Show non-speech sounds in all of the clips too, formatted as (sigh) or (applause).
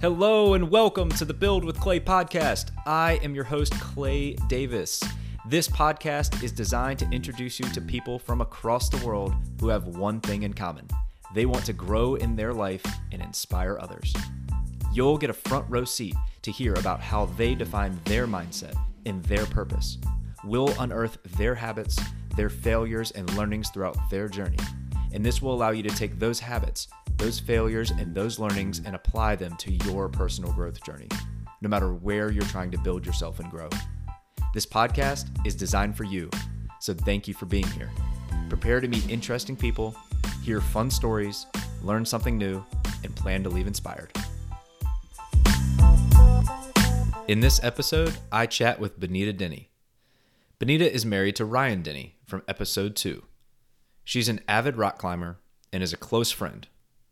Hello and welcome to the Build with Clay podcast. I am your host, Clay Davis. This podcast is designed to introduce you to people from across the world who have one thing in common they want to grow in their life and inspire others. You'll get a front row seat to hear about how they define their mindset and their purpose. We'll unearth their habits, their failures, and learnings throughout their journey. And this will allow you to take those habits, those failures, and those learnings and apply them to your personal growth journey, no matter where you're trying to build yourself and grow. This podcast is designed for you, so thank you for being here. Prepare to meet interesting people, hear fun stories, learn something new, and plan to leave inspired. In this episode, I chat with Benita Denney. Benita is married to Ryan Denney from episode 2. She's an avid rock climber and is a close friend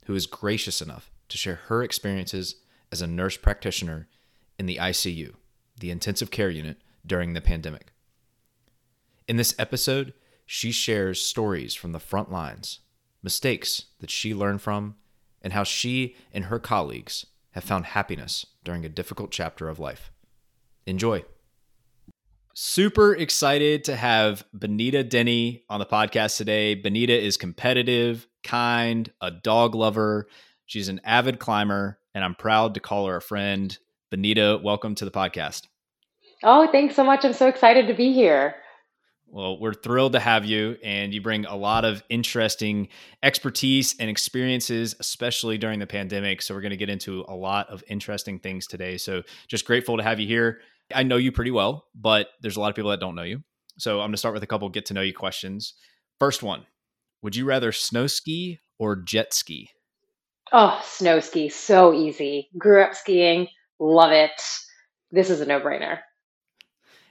who is gracious enough to share her experiences as a nurse practitioner in the ICU, the intensive care unit during the pandemic. In this episode, she shares stories from the front lines, mistakes that she learned from, and how she and her colleagues have found happiness during a difficult chapter of life. Enjoy. Super excited to have Benita Denney on the podcast today. Benita is competitive, kind, a dog lover. She's an avid climber, and I'm proud to call her a friend. Benita, welcome to the podcast. Oh, thanks so much. I'm so excited to be here. Well, we're thrilled to have you, and you bring a lot of interesting expertise and experiences, especially during the pandemic. So, we're going to get into a lot of interesting things today. So, just grateful to have you here. I know you pretty well, but there's a lot of people that don't know you. So, I'm going to start with a couple get to know you questions. First one Would you rather snow ski or jet ski? Oh, snow ski. So easy. Grew up skiing. Love it. This is a no brainer.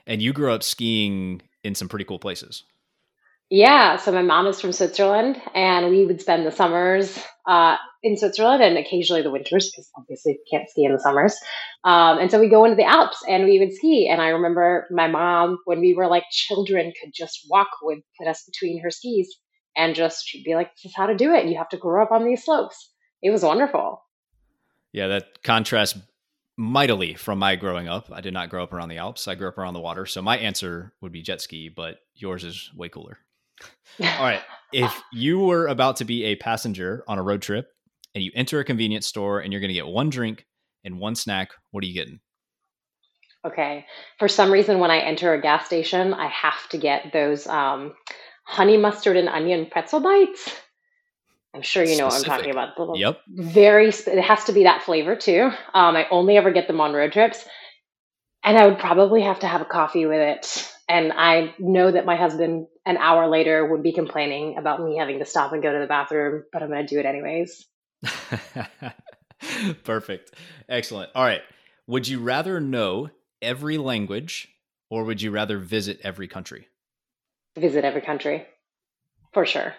And you grew up skiing in some pretty cool places. Yeah, so my mom is from Switzerland, and we would spend the summers uh, in Switzerland and occasionally the winters because obviously you can't ski in the summers. Um, and so we go into the Alps and we would ski. And I remember my mom, when we were like children, could just walk, with put us between her skis and just be like, "This is how to do it. You have to grow up on these slopes." It was wonderful. Yeah, that contrast mightily from my growing up. I did not grow up around the Alps. I grew up around the water. So my answer would be jet ski, but yours is way cooler. (laughs) All right. If you were about to be a passenger on a road trip and you enter a convenience store and you're going to get one drink and one snack, what are you getting? Okay. For some reason, when I enter a gas station, I have to get those um, honey mustard and onion pretzel bites. I'm sure you know Specific. what I'm talking about. Little, yep. Very, it has to be that flavor too. Um, I only ever get them on road trips. And I would probably have to have a coffee with it. And I know that my husband, an hour later, would be complaining about me having to stop and go to the bathroom, but I'm going to do it anyways. (laughs) Perfect. Excellent. All right. Would you rather know every language or would you rather visit every country? Visit every country, for sure.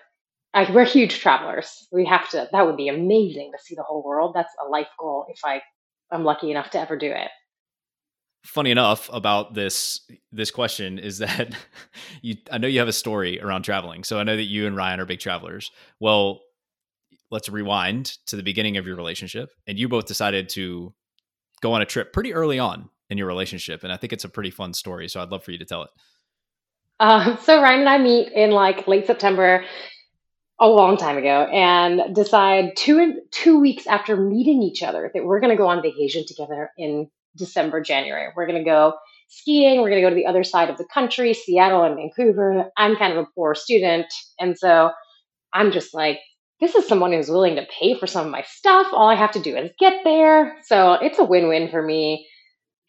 I, we're huge travelers. We have to. That would be amazing to see the whole world. That's a life goal if I am lucky enough to ever do it. Funny enough about this this question is (laughs) that you I know you have a story around traveling. So I know that you and Ryan are big travelers. Well, let's rewind to the beginning of your relationship and you both decided to go on a trip pretty early on in your relationship and I think it's a pretty fun story. So I'd love for you to tell it. Uh, (laughs) so Ryan and I meet in like late September a long time ago and decide two two weeks after meeting each other that we're going to go on vacation together in December, January. We're going to go skiing. We're going to go to the other side of the country, Seattle and Vancouver. I'm kind of a poor student, and so I'm just like, this is someone who's willing to pay for some of my stuff. All I have to do is get there. So it's a win-win for me.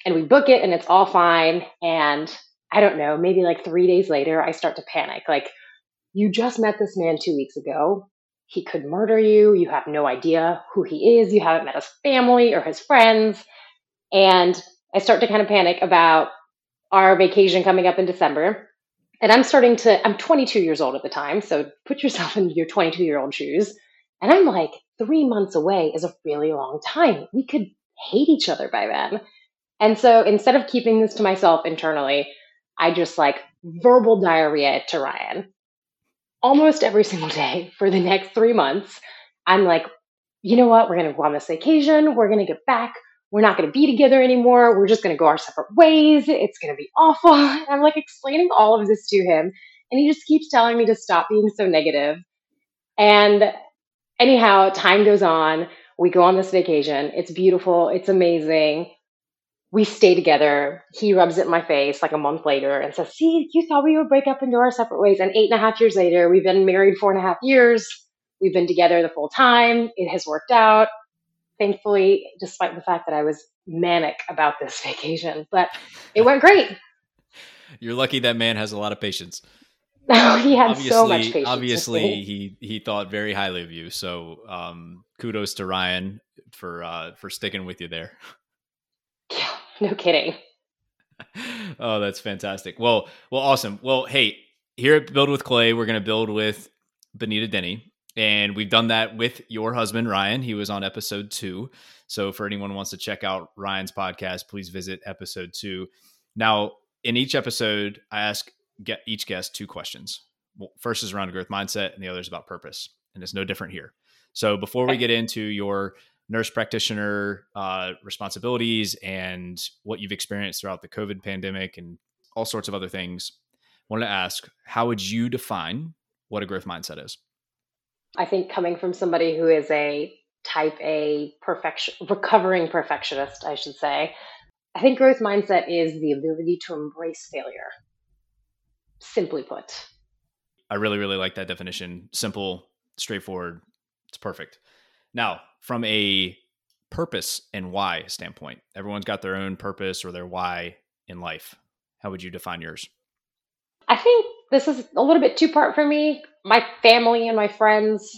And we book it, and it's all fine. And I don't know, maybe like three days later, I start to panic. Like, you just met this man two weeks ago. He could murder you. You have no idea who he is. You haven't met his family or his friends. And I start to kind of panic about our vacation coming up in December. And I'm starting to, I'm 22 years old at the time. So put yourself (laughs) in your 22 year old shoes. And I'm like, three months away is a really long time. We could hate each other by then. And so instead of keeping this to myself internally, I just like verbal diarrhea to Ryan almost every single day for the next three months. I'm like, you know what? We're going to go on this vacation. We're going to get back. We're not going to be together anymore. We're just going to go our separate ways. It's going to be awful. (laughs) I'm like explaining all of this to him. And he just keeps telling me to stop being so negative. And anyhow, time goes on. We go on this vacation. It's beautiful. It's amazing. We stay together. He rubs it in my face like a month later and says, See, you thought we would break up and go our separate ways. And eight and a half years later, we've been married four and a half years. We've been together the full time. It has worked out, thankfully, despite the fact that I was manic about this (laughs) vacation, but it went great. You're lucky that man has a lot of patience. (laughs) Oh, he had obviously, so much patience. Obviously, he he thought very highly of you. So, um, kudos to Ryan for uh, for sticking with you there. Yeah, (laughs) no kidding. oh, that's fantastic. Well, well, awesome. Well, hey, here at Build with Clay, we're going to build with Benita Denney, and we've done that with your husband Ryan. He was on episode two. So, for anyone who wants to check out Ryan's podcast, please visit episode two. Now, in each episode, I ask get each guest two questions. Well, first is around growth mindset, and the other is about purpose, and it's no different here. So before we get into your nurse practitioner uh, responsibilities and what you've experienced throughout the COVID pandemic and all sorts of other things, I wanted to ask how would you define what a growth mindset is? I think coming from somebody who is a type A perfection recovering perfectionist, I should say, I think growth mindset is the ability to embrace failure simply put. I really, really like that definition. Simple, straightforward. It's perfect. Now, from a purpose and why standpoint, everyone's got their own purpose or their why in life. How would you define yours? I think this is a little bit two part for me. My family and my friends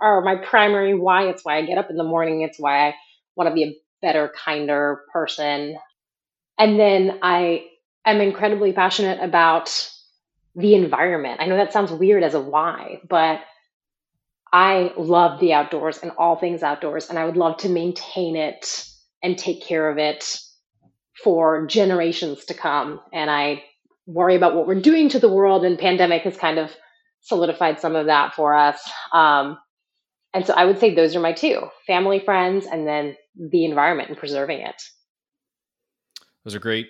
are my primary why. It's why I get up in the morning. It's why I want to be a better, kinder person. And then I am incredibly passionate about the environment. I know that sounds weird as a why, but I love the outdoors and all things outdoors, and I would love to maintain it and take care of it for generations to come. And I worry about what we're doing to the world, and pandemic has kind of solidified some of that for us. Um, and so I would say those are my two family, friends, and then the environment and preserving it. Those are great,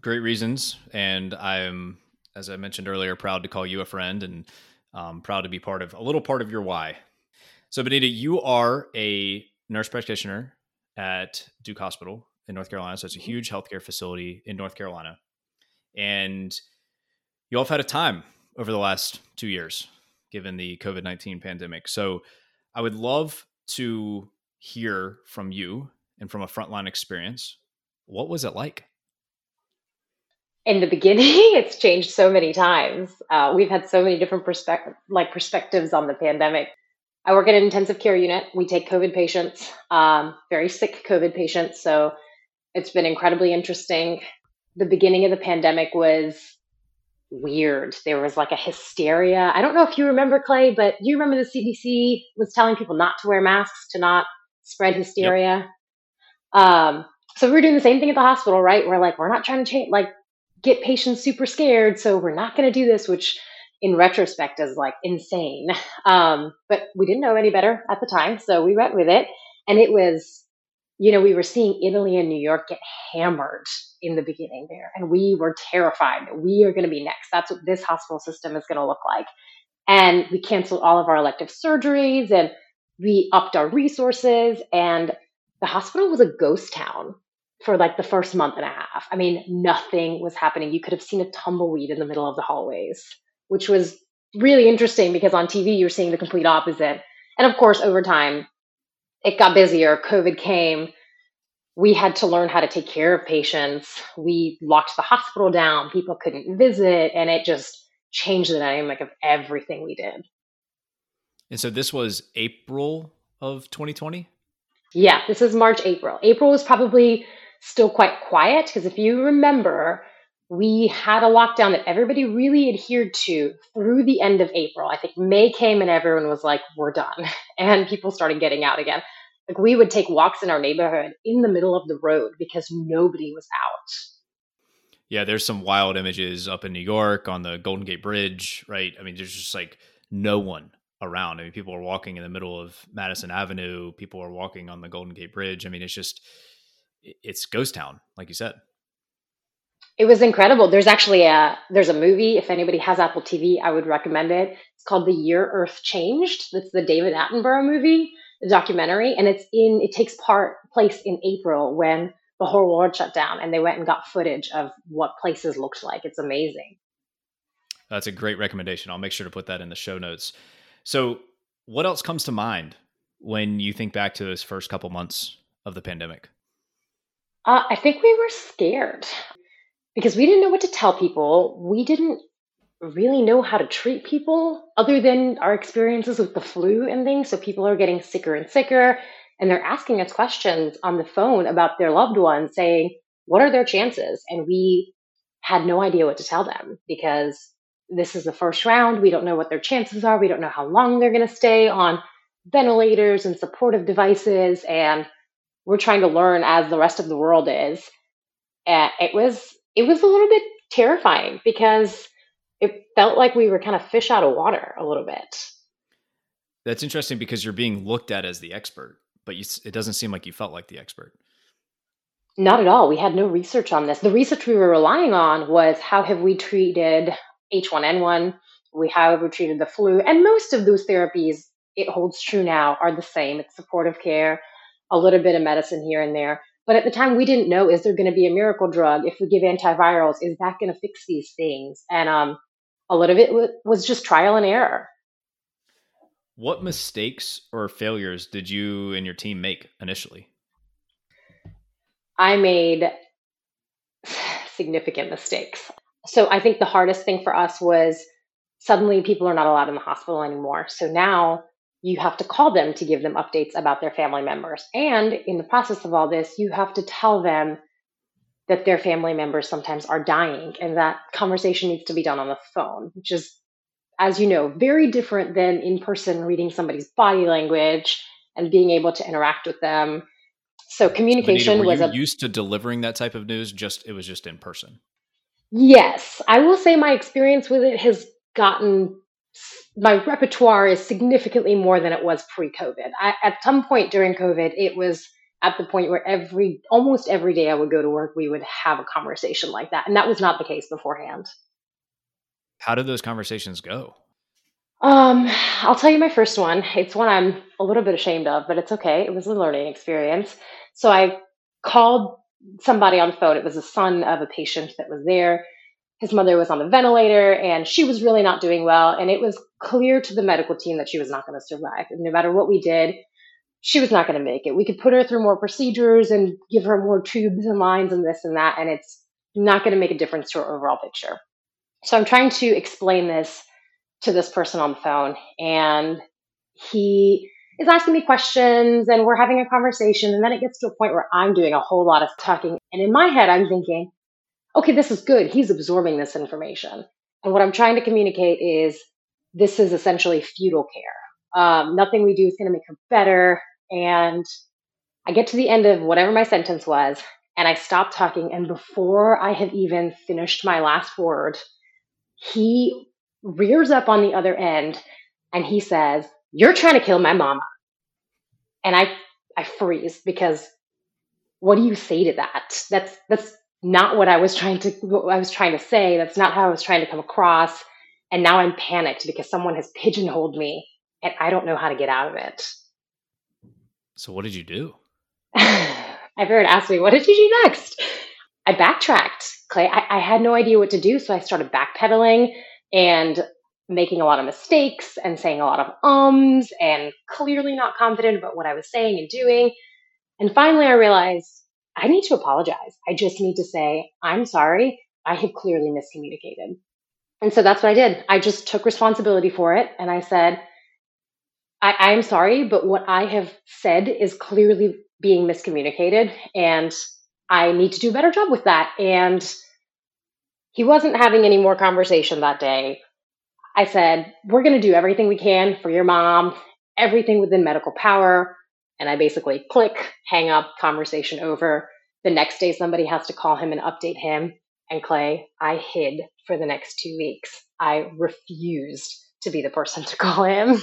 great reasons. And I'm as I mentioned earlier, proud to call you a friend and um, proud to be part of a little part of your why. So, Benita, you are a nurse practitioner at Duke Hospital in North Carolina. So, it's a mm-hmm. huge healthcare facility in North Carolina. And you all have had a time over the last two years, given the COVID 19 pandemic. So, I would love to hear from you and from a frontline experience. What was it like? In the (laughs) beginning, it's changed so many times. Uh, we've had so many different perspective, like perspectives on the pandemic. I work at an intensive care unit. We take COVID patients, um, very sick COVID patients. So it's been incredibly interesting. The beginning of the pandemic was weird. There was like a hysteria. I don't know if you remember, Clay, but you remember the CDC was telling people not to wear masks to not spread hysteria. Yep. Um, so we are doing the same thing at the hospital, right? We're like, we're not trying to change, like, get patients super scared, so we're not going to do this, which in retrospect is like insane. Um, but we didn't know any better at the time, so we went with it. And it was, you know, we were seeing Italy and New York get hammered in the beginning there, and we were terrified that we are going to be next. That's what this hospital system is going to look like. And we canceled all of our elective surgeries and we upped our resources, and the hospital was a ghost town for like the first month and a half. I mean, nothing was happening. You could have seen a tumbleweed in the middle of the hallways, which was really interesting because on TV you're seeing the complete opposite. And of course, over time, it got busier. COVID came. We had to learn how to take care of patients. We locked the hospital down. People couldn't visit. And it just changed the dynamic of everything we did. And so this was April of 2020? Yeah, this is March, April. April was probably still quite quiet because if you remember, we had a lockdown that everybody really adhered to through the end of April. I think May came and everyone was like, we're done. (laughs) And people started getting out again. Like we would take walks in our neighborhood in the middle of the road because nobody was out. Yeah, there's some wild images up in New York on the Golden Gate Bridge, right? I mean, there's just like no one around. I mean, people are walking in the middle of Madison Avenue. People are walking on the Golden Gate Bridge. I mean, it's just it's ghost town, like you said. It was incredible. There's actually a there's a movie. If anybody has Apple TV, I would recommend it. It's called The Year Earth Changed. That's the David Attenborough movie, the documentary, and it's in it takes part place in April when the whole world shut down, and they went and got footage of what places looked like. It's amazing. That's a great recommendation. I'll make sure to put that in the show notes. So, what else comes to mind when you think back to those first couple months of the pandemic? Uh, I think we were scared because we didn't know what to tell people. We didn't really know how to treat people other than our experiences with the flu and things. So people are getting sicker and sicker, and they're asking us questions on the phone about their loved ones, saying, What are their chances? And we had no idea what to tell them because this is the first round. We don't know what their chances are. We don't know how long they're going to stay on ventilators and supportive devices. And we're trying to learn as the rest of the world is. And it was it was a little bit terrifying because it felt like we were kind of fish out of water a little bit. That's interesting because you're being looked at as the expert, but you, it doesn't seem like you felt like the expert. Not at all. We had no research on this. The research we were relying on was how have we treated H1N1, we how have we treated the flu, and most of those therapies, it holds true now, are the same. It's supportive care, a little bit of medicine here and there. But at the time, we didn't know is there going to be a miracle drug? If we give antivirals, is that going to fix these things? And um, a lot of it w- was just trial and error. What mistakes or failures did you and your team make initially? I made significant mistakes. So I think the hardest thing for us was suddenly people are not allowed in the hospital anymore. So now you have to call them to give them updates about their family members. And in the process of all this, you have to tell them that their family members sometimes are dying and that conversation needs to be done on the phone, which is, as you know, very different than in person reading somebody's body language and being able to interact with them. So communication Benita, was a, used to delivering that type of news. Just it was just in person. Yes, I will say my experience with it has gotten my repertoire is significantly more than it was pre-COVID. I, at some point during COVID, it was at the point where every almost every day I would go to work, we would have a conversation like that, and that was not the case beforehand. How did those conversations go? Um, I'll tell you my first one. It's one I'm a little bit ashamed of, but it's okay. It was a learning experience. So I called somebody on the phone. It was the son of a patient that was there his mother was on the ventilator and she was really not doing well. And it was clear to the medical team that she was not going to survive. And no matter what we did, she was not going to make it. We could put her through more procedures and give her more tubes and lines and this and that, and it's not going to make a difference to her overall picture. So I'm trying to explain this to this person on the phone, and he is asking me questions, and we're having a conversation. And then it gets to a point where I'm doing a whole lot of talking. And in my head, I'm thinking, okay, this is good. He's absorbing this information. And what I'm trying to communicate is this is essentially futile care. Um, nothing we do is going to make her better. And I get to the end of whatever my sentence was, and I stop talking. And before I have even finished my last word, he rears up on the other end and he says, You're trying to kill my mama. And I, I freeze because what do you say to that? That's, that's not what I was trying to what I was trying to say. That's not how I was trying to come across. And now I'm panicked because someone has pigeonholed me and I don't know how to get out of it. So what did you do? I've heard asked me, what did you do next? I backtracked, Clay. I, I had no idea what to do, so I started backpedaling and making a lot of mistakes and saying a lot of ums and clearly not confident about what I was saying and doing. And finally, I realized I need to apologize. I just need to say, I'm sorry. I have clearly miscommunicated. And so that's what I did. I just took responsibility for it and I said, I, am sorry, but what I have said is clearly being miscommunicated and I need to do a better job with that. And he wasn't having any more conversation that day. I said, We're going to do everything we can for your mom, everything within medical power. And I basically click, hang up, conversation over. The next day, somebody has to call him and update him. And Clay, I hid for the next two weeks. I refused to be the person to (laughs) call him.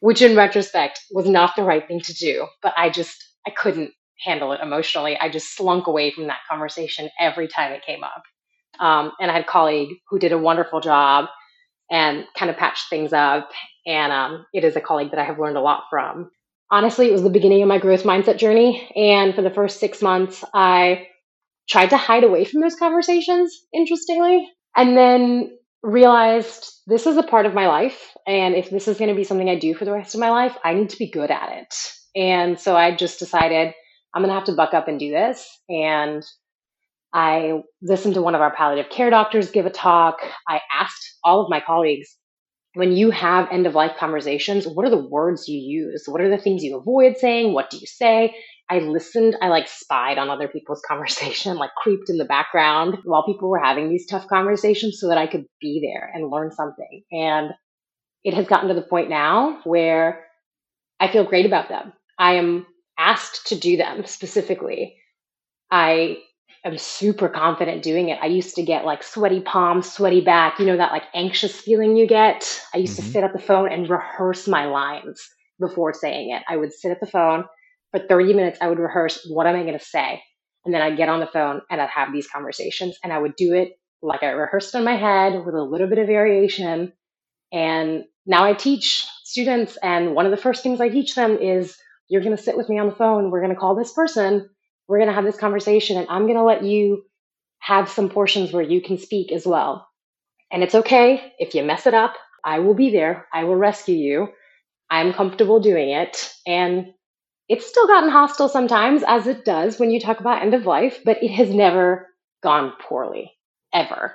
which in retrospect was not the right thing to do, but I just, I couldn't handle it emotionally. I just slunk away from that conversation every time it came up. Um, and I had a colleague who did a wonderful job and kind of patched things up. And um, it is a colleague that I have learned a lot from. Honestly, it was the beginning of my growth mindset journey. And for the first six months, I tried to hide away from those conversations, interestingly, and then realized this is a part of my life. And if this is going to be something I do for the rest of my life, I need to be good at it. And so I just decided I'm going to have to buck up and do this. And I listened to one of our palliative care doctors give a talk. I asked all of my colleagues, when you have end of life conversations, what are the words you use? What are the things you avoid saying? What do you say? I listened, I like spied on other people's (laughs) conversation, like creeped in the background while people were having these tough conversations so that I could be there and learn something. And it has gotten to the point now where I feel great about them. I am asked to do them specifically. I am super confident doing it. I used to get like sweaty palms, sweaty back, you know, that like anxious feeling you get. I used mm-hmm. to sit at the phone and rehearse my lines before saying it. I would sit at the phone for 30 minutes. I would rehearse what am I going to say? And then I'd get on the phone and I'd have these conversations and I would do it like I rehearsed in my head with a little bit of variation. And now I teach students. And one of the first things I teach them is you're going to sit with me on the phone. We're going to call this person we're going to have this conversation and I'm going to let you have some portions where you can speak as well. And it's okay if you mess it up. I will be there. I will rescue you. I'm comfortable doing it. And it's still gotten hostile sometimes, as it does when you talk about end of life, but it has never gone poorly, ever.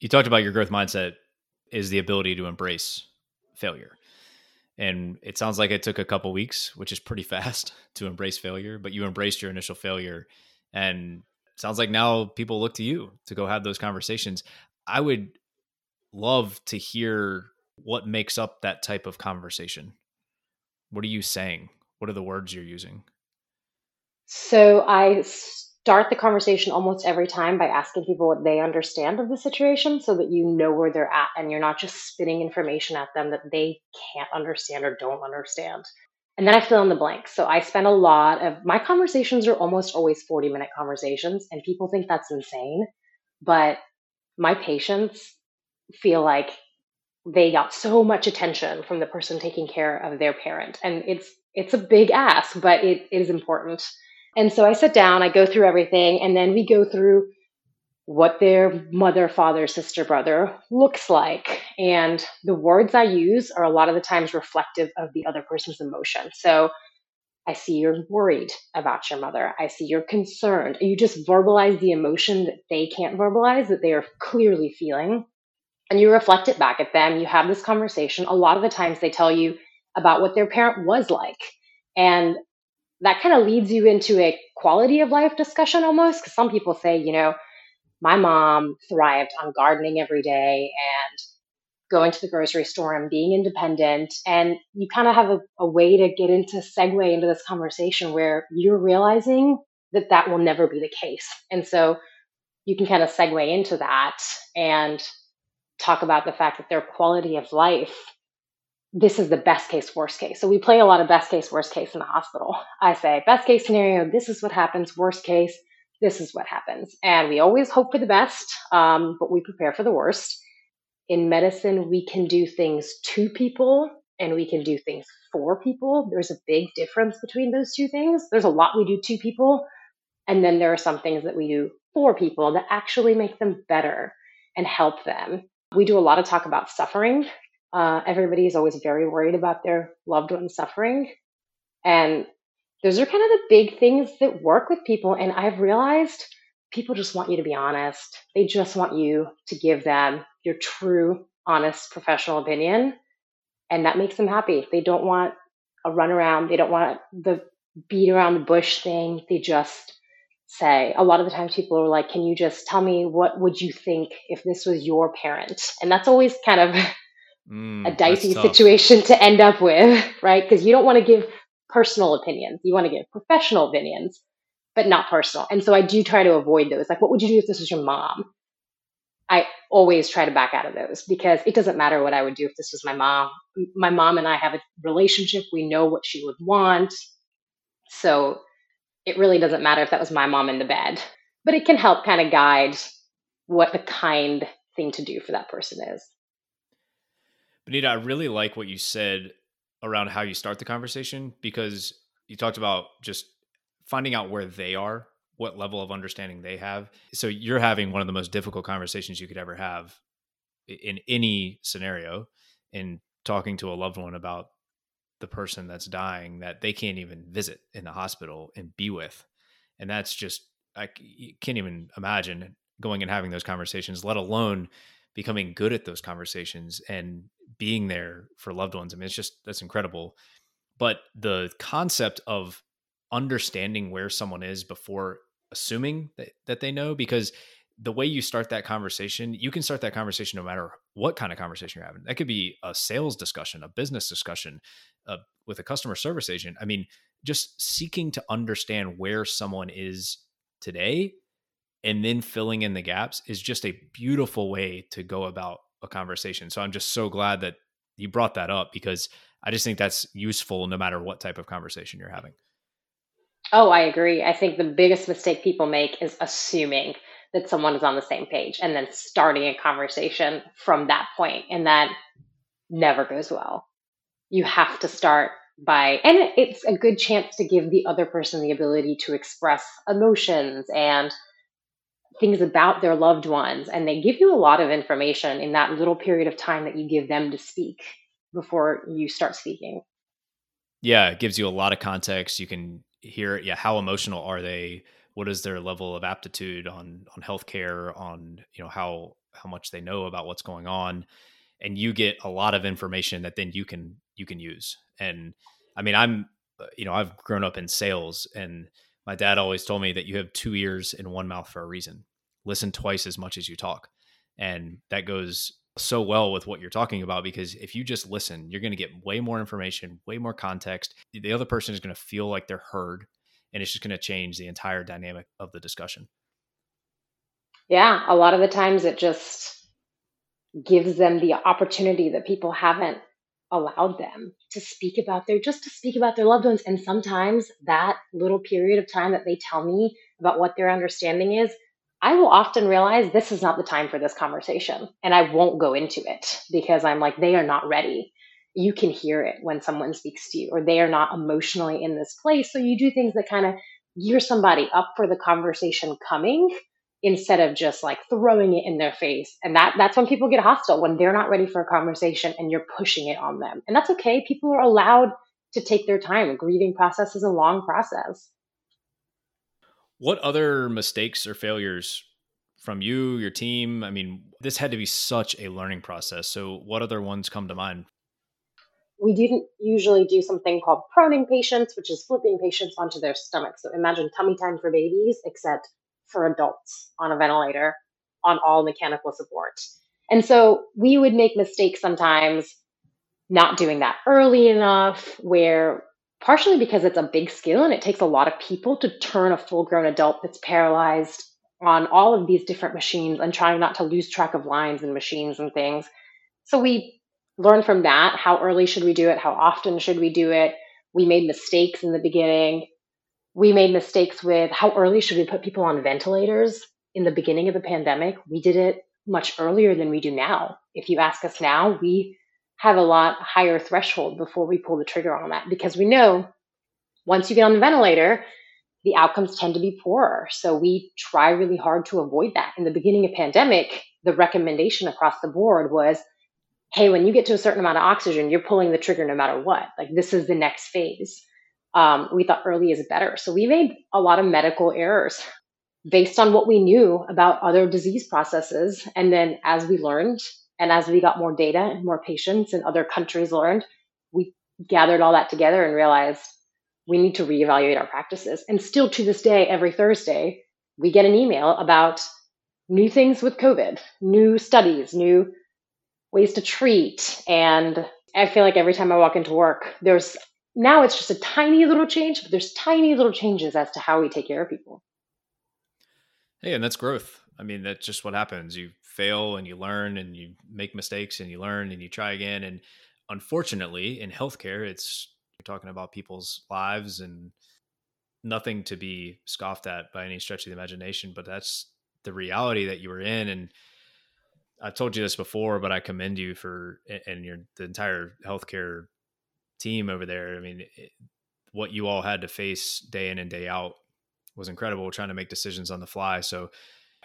You talked about your growth mindset is the ability to embrace failure and it sounds like it took a couple weeks which is pretty fast (laughs) to embrace failure but you embraced your initial failure. And sounds like now people look to you to go have those conversations. I would love to hear what makes up that type of conversation. What are you saying? What are the words you're using? So i start the conversation almost every time by asking people what they understand of the situation so that you know where they're at and you're not just spitting information at them that they can't understand or don't understand. And then I fill in the blanks. So I spend a lot of my conversations are almost always 40 minute conversations, and people think that's insane. But my patients feel like they got so much attention from the person taking care of their parent. And it's it's a big ask, but it is important and so I sit down, I go through everything, and then we go through what their mother, father, sister, brother looks like. And the words I use are a lot of the times reflective of the other person's emotion. So I see you're worried about your mother. I see you're concerned. You just verbalize the emotion that they can't verbalize, that they are clearly feeling. And you reflect it back at them. You have this conversation. A lot of the times they tell you about what their parent was like. And that kind of leads you into a quality of life discussion almost because some people say you know my mom thrived on gardening every day and going to the grocery store and being independent and you kind of have a, a way to get into segue into this conversation where you're realizing that that will never be the case and so you can kind of segue into that and talk about the fact that their quality of life this is the best case, worst case. So we play a lot of best case, worst case in the hospital. I say, best case scenario, this is what happens. Worst case, this is what happens. And we always hope for the best, um, but we prepare for the worst. In medicine, we can do things to people and we can do things for people. There's a big difference between those two things. There's a lot we do to people, and then there are some things that we do for people that actually make them better and help them. We do a lot of talk about suffering uh, everybody is always very worried about their loved ones suffering. And those are kind of the big things that work with people. And I've realized people just want you to be honest. They just want you to give them your true, honest, professional opinion. And that makes them happy. They don't want a runaround. They don't want the beat around the bush thing. They just say a lot of the times people are like, can you just tell me what would you think if this was your parent? And that's always kind of (laughs) mm, a dicey situation to end up with, (laughs) right? Because you don't want to give personal opinions. You want to give professional opinions, but not personal. And so I do try to avoid those. Like, what would you do if this was your mom? I always try to back out of those because it doesn't matter what I would do if this was my mom. My mom and I have a relationship. We know what she would want. So it really doesn't matter if that was my mom in the bed, but it can help kind of guide what the kind thing to do for that person is. Benita, I really like what you said around how you start the conversation because you talked about just finding out where they are, what level of understanding they have. So you're having one of the most difficult conversations you could ever have in any scenario in talking to a loved one about the person that's dying that they can't even visit in the hospital and be with. And that's just, I can't even imagine going and having those conversations, let alone becoming good at those conversations and being there for loved ones. I mean, it's just, that's incredible. But the concept of understanding where someone is before assuming that, that they know, because the way you start that conversation, you can start that conversation no matter what kind of conversation you're having. That could be a sales discussion, a business discussion uh, with a customer service agent. I mean, just seeking to understand where someone is today and then filling in the gaps is just a beautiful way to go about a conversation. So I'm just so glad that you brought that up because I just think that's useful no matter what type of conversation you're having. Oh, I agree. I think the biggest mistake people make is assuming that someone is on the same page and then starting a conversation from that point and that never goes well you have to start by and it's a good chance to give the other person the ability to express emotions and things about their loved ones and they give you a lot of information in that little period of time that you give them to speak before you start speaking. Yeah it gives you a lot of context. You can hear yeah how emotional are they? What is their level of aptitude on on healthcare on you know how how much they know about what's going on and you get a lot of information that then you can you can use. And i mean i'm uh, you know i've grown up in sales and my dad always told me that you have two ears and one mouth for a reason listen twice as much as you talk. And that goes so well with what you're talking about because if you just listen you're going to get way more information way more context. The other person is going to feel like they're heard and it's just going to change the entire dynamic of the discussion. Yeah a lot of the times it just gives them the opportunity that people haven't allowed them to speak about their just to speak about their loved ones. And sometimes that little period of time that they tell me about what their understanding is i will often realize this is not the time for this conversation and i won't go into it because i'm like they are not ready you can hear it when someone speaks to you or they are not emotionally in this place so you do things that kind of gear somebody up for the conversation coming instead of just like throwing it in their face. And that that's when people get hostile when they're not ready for a conversation and you're pushing it on them. And that's okay. People are allowed to take their time. A Grieving process is a long process. What other mistakes or failures from you, your team? I mean, this had to be such a learning process. So, what other ones come to mind? We didn't usually do something called proning patients, which is flipping patients onto their stomach. So, imagine tummy time for babies, except for adults on a ventilator on all mechanical support. And so we would make mistakes sometimes not doing that early enough, where partially because it's a big skill and it takes a lot of people to turn a full grown adult that's paralyzed on all of these different machines and trying not to lose track of lines and machines and things. So we learn from that how early should we do it? How often should we do it? We made mistakes in the beginning we made mistakes with how early should we put people on ventilators in the beginning of the pandemic. We did it much earlier than we do now. If you ask us now, we have a lot higher threshold before we pull the trigger on that because we know once you get on the ventilator, the outcomes tend to be poorer. So we try really hard to avoid that. In the beginning of pandemic, the recommendation across the board was, hey, when you get to a certain amount of oxygen, you're pulling the trigger no matter what. Like this is the next phase um, we thought early is better. So we made a lot of medical errors based on what we knew about other disease processes. And then as we learned and as we got more data and more patients and other countries learned, we gathered all that together and realized we need to reevaluate our practices. And still to this day, every Thursday, we get an email about new things with COVID, new studies, new ways to treat. And I feel like every time I walk into work, there's now it's just a tiny little change, but there's tiny little changes as to how we take care of people. Hey, and that's growth. I mean, that's just what happens. You fail and you learn and you make mistakes and you learn and you try again. And unfortunately, in healthcare, it's you're talking about people's lives and nothing to be scoffed at by any stretch of the imagination. But that's the reality that you were in. And I've told you this before, but I commend you for and your the entire healthcare team over there. I mean, it, what you all had to face day in and day out was incredible. Trying to make decisions on the fly. So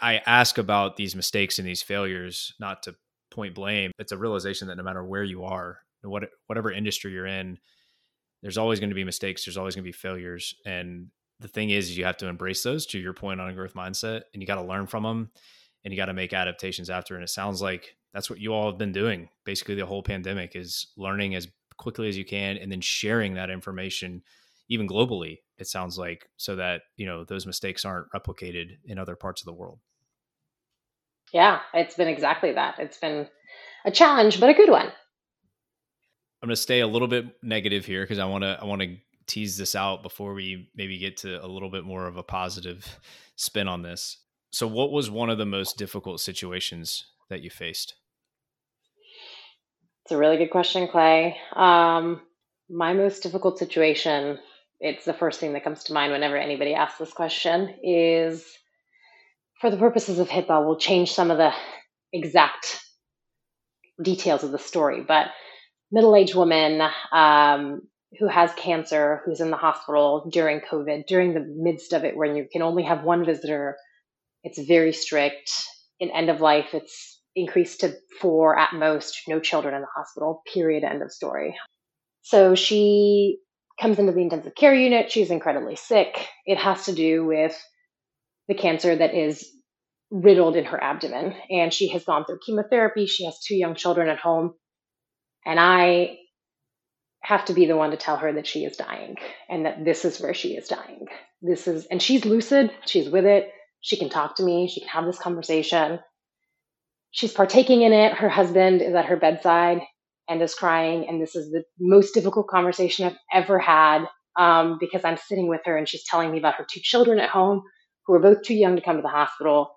I ask about these mistakes and these failures, not to point blame. It's a realization that no matter where you are, what whatever industry you're in, there's always going to be mistakes. There's always going to be failures, and the thing is, you have to embrace those. To your point on a growth mindset, and you got to learn from them, and you got to make adaptations after. And it sounds like that's what you all have been doing. Basically, the whole pandemic is learning as quickly as you can, and then sharing that information, even globally. It sounds like so that you know those mistakes aren't replicated in other parts of the world. Yeah, it's been exactly that. It's been a challenge, but a good one. I'm going to stay a little bit negative here because I want to I want to tease this out before we maybe get to a little bit more of a positive spin on this. So, what was one of the most difficult situations that you faced? It's a really good question, Clay. Um, my most difficult situation, it's the first thing that comes to mind whenever anybody asks this question, is for the purposes of HIPAA, we'll change some of the exact details of the story. But middle aged woman um, who has cancer, who's in the hospital during COVID, during the midst of it, when you can only have one visitor, it's very strict. In end of life, it's increased to four at most, no children in the hospital, period, end of story. So she comes into the intensive care unit. She's incredibly sick. It has to do with the cancer that is riddled in her abdomen. And she has gone through chemotherapy. She has two young children at home. And I have to be the one to tell her that she is dying and that this is where she is dying. This is, and she's lucid. She's with it. She can talk to me. She can have this conversation. She's partaking in it. Her husband is at her bedside and is crying. And this is the most difficult conversation I've ever had um, because I'm sitting with her and she's telling me about her two children at home who are both too young to come to the hospital.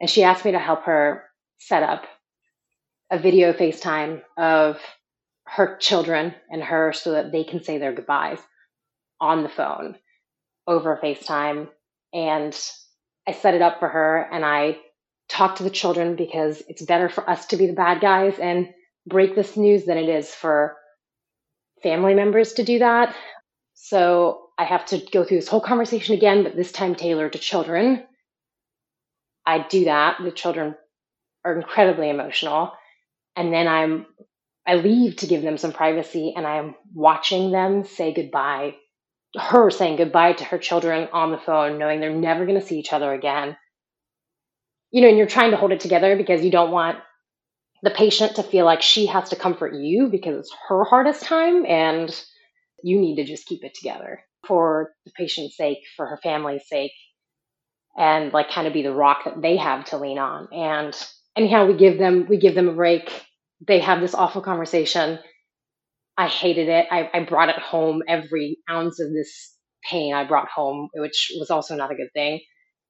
And she asked me to help her set up a video FaceTime of her children and her so that they can say their goodbyes on the phone over FaceTime. And I set it up for her and I talked to the children because it's better for us to be the bad guys and break this news than it is for family members to do that. So I have to go through this whole conversation again, but this time tailored to children. I do that. The children are incredibly emotional. And then I'm I leave to give them some privacy and I'm watching them say goodbye, her saying goodbye to her children on the phone, knowing they're never going to see each other again. You know, and you're trying to hold it together because you don't want the patient to feel like she has to comfort you because it's her hardest time and you need to just keep it together for the patient's sake, for her family's sake, and like kind of be the rock that they have to lean on. And anyhow, we give them we give them a break. They have this awful conversation. I hated it. I, I brought it home. Every ounce of this pain I brought home, which was also not a good thing.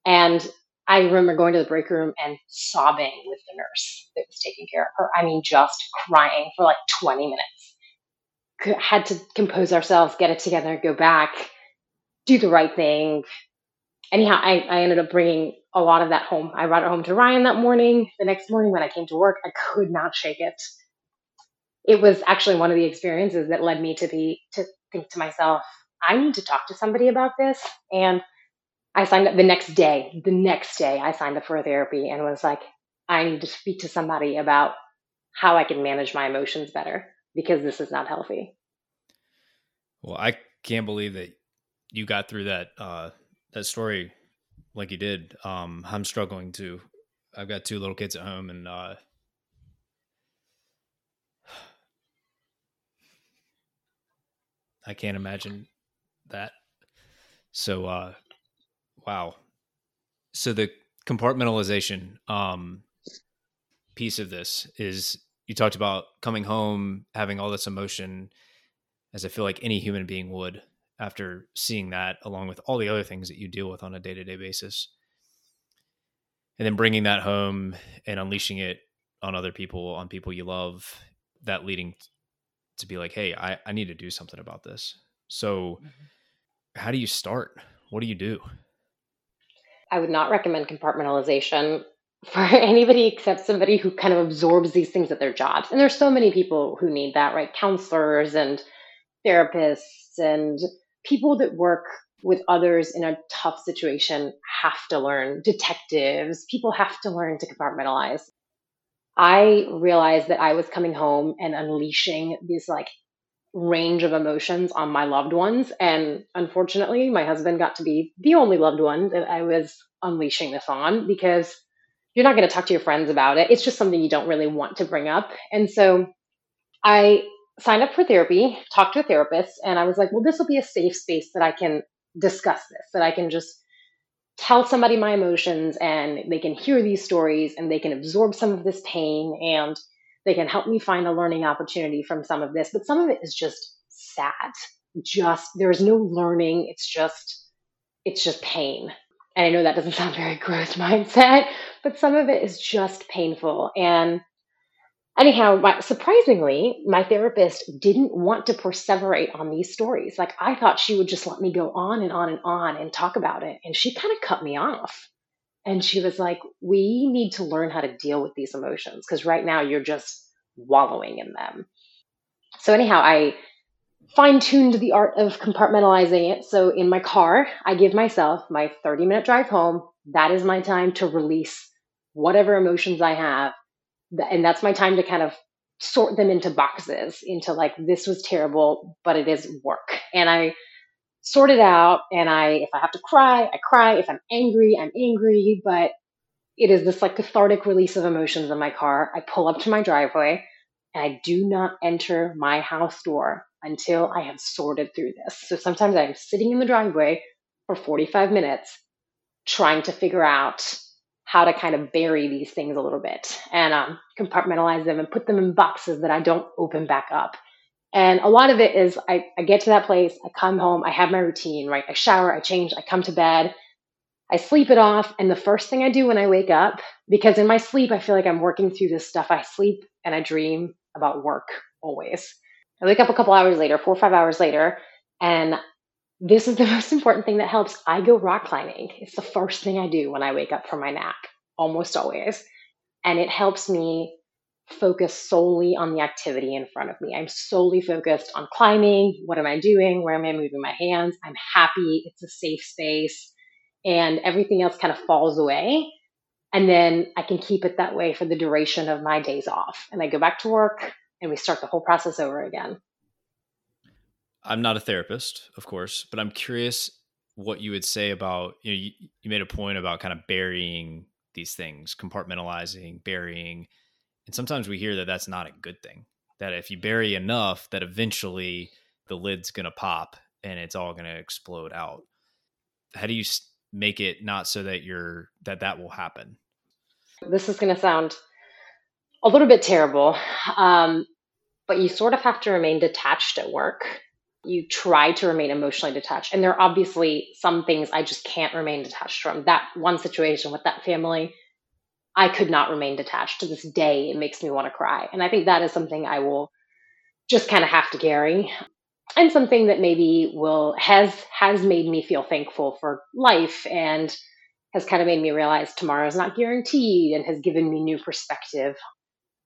And I remember going to the break room and sobbing with the nurse that was taking care of her. I mean, just crying for like 20 minutes. Had to compose ourselves, get it together, go back, do the right thing, anyhow, I, I ended up bringing a lot of that home. I brought it home to Ryan that morning. The next morning when I came to work, I could not shake it. It was actually one of the experiences that led me to be to think to myself, I need to talk to somebody about this. And I signed up the next day. The next day, I signed up for therapy and was like, I need to speak to somebody about how I can manage my emotions better because this is not healthy. Well, I can't believe that you got through that uh, that story like you did. Um, I'm struggling too. I've got two little kids at home, and uh, I can't imagine that. So, uh, wow. So the compartmentalization um, piece of this is you talked about coming home, having all this emotion, as I feel like any human being would after seeing that along with all the other things that you deal with on a day-to-day basis and then bringing that home and unleashing it on other people, on people you love, that leading to be like, hey, I, I need to do something about this. So, mm-hmm. how do you start? What do you do? I would not recommend compartmentalization for (laughs) anybody except somebody who kind of absorbs these things at their jobs. And there's so many people who need that, right? Counselors and therapists and people that work with others in a tough situation have to learn. Detectives, people have to learn to compartmentalize. I realized that I was coming home and unleashing this like range of emotions on my loved ones. And unfortunately, my husband got to be the only loved one that I was unleashing this on because you're not going to talk to your friends about it. It's just something you don't really want to bring up. And so I signed up for therapy, talked to a therapist, and I was like, well, this will be a safe space that I can discuss this, that I can just tell somebody my emotions and they can hear these stories and they can absorb some of this pain and they can help me find a learning opportunity from some of this. But some of it is just sad. Just there's no learning. It's just it's just pain. And I know that doesn't (laughs) sound very growth mindset, but some of it is just painful. And anyhow, surprisingly, my therapist didn't want to perseverate on these stories. Like I thought she would just let me go on and on and on and talk about it. And she kind of cut me off. And she was like, We need to learn how to deal with these emotions because right now you're just wallowing in them. So, anyhow, I fine tuned the art of compartmentalizing it. So, in my car, I give myself my 30 minute drive home. That is my time to release whatever emotions I have. And that's my time to kind of sort them into boxes into like this was terrible but it is work. And i sort it out and i if i have to cry i cry. If i'm angry i'm angry. But it is this like cathartic release of emotions in my car. I pull up to my driveway and i do not enter my house door until i have sorted through this so sometimes i'm sitting in the driveway for 45 minutes trying to figure out how to kind of bury these things a little bit and um, compartmentalize them and put them in boxes that I don't open back up. And a lot of it is I, I get to that place, I come home, I have my routine, right? I shower, I change, I come to bed, I sleep it off. And the first thing I do when I wake up, because in my sleep, I feel like I'm working through this stuff, I sleep and I dream about work always. I wake up a couple hours later, four or five hours later, and this is the (laughs) most important thing that helps. I go rock climbing. It's the first thing I do when I wake up from my nap, almost always. And it helps me focus solely on the activity in front of me. I'm solely focused on climbing. What am I doing? Where am I moving my hands? I'm happy. It's a safe space. And everything else kind of falls away. And then I can keep it that way for the duration of my days off. And I go back to work and we start the whole process over again. I'm not a therapist, of course, but I'm curious what you would say about you know you, you made a point about kind of burying these things, compartmentalizing, burying, and sometimes we hear that that's not a good thing. That if you bury enough, that eventually the lid's going to pop and it's all going to explode out. How do you make it not so that you're that that will happen? This is going to sound a little bit terrible, um, but you sort of have to remain detached at work you try to remain emotionally detached. And there are obviously some things I just can't remain detached from. That one situation with that family, I could not remain detached to this day. It makes me want to cry. And I think that is something I will just kind of have to carry. And something that maybe will has has made me feel thankful for life and has kind of made me realize tomorrow is not guaranteed and has given me new perspective.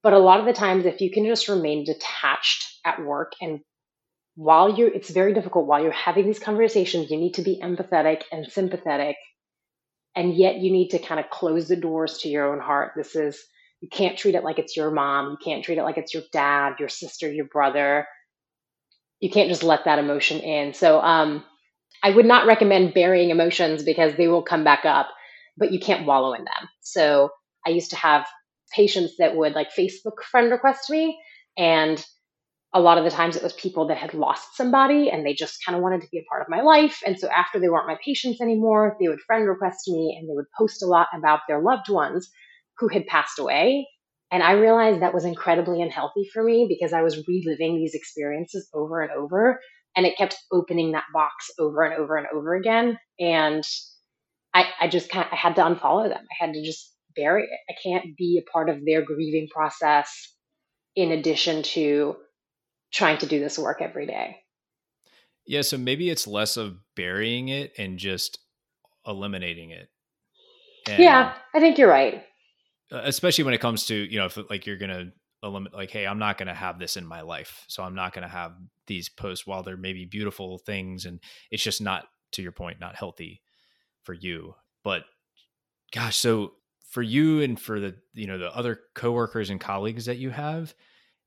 But a lot of the times, if you can just remain detached at work and while you're it's very difficult while you're having these conversations you need to be empathetic and sympathetic. And yet you need to kind of close the doors to your own heart. This is you can't treat it like it's your mom. You can't treat it like it's your dad your sister your brother. You can't just let that emotion in. So um i would not recommend burying emotions because they will come back up but you can't wallow in them. So i used to have patients that would like facebook friend request me and a lot of the times it was people that had lost somebody and they just kind of wanted to be a part of my life. And so after they weren't my patients anymore, they would friend request me and they would post a lot about their loved ones who had passed away. And I realized that was incredibly unhealthy for me because I was reliving these experiences over and over. And it kept opening that box over and over and over again. And I, I just kind of I had to unfollow them. I had to just bury it. I can't be a part of their grieving process in addition to trying to do this work every day. Yeah, so maybe it's less of burying it and just eliminating it. And yeah, I think you're right. Uh, especially when it comes to, you know, if like you're going to eliminate, like, hey, I'm not going to have this in my life. So I'm not going to have these posts while they're maybe beautiful things. And it's just not, to your point, not healthy for you. But gosh, so for you and for the, you know, the other coworkers and colleagues that you have,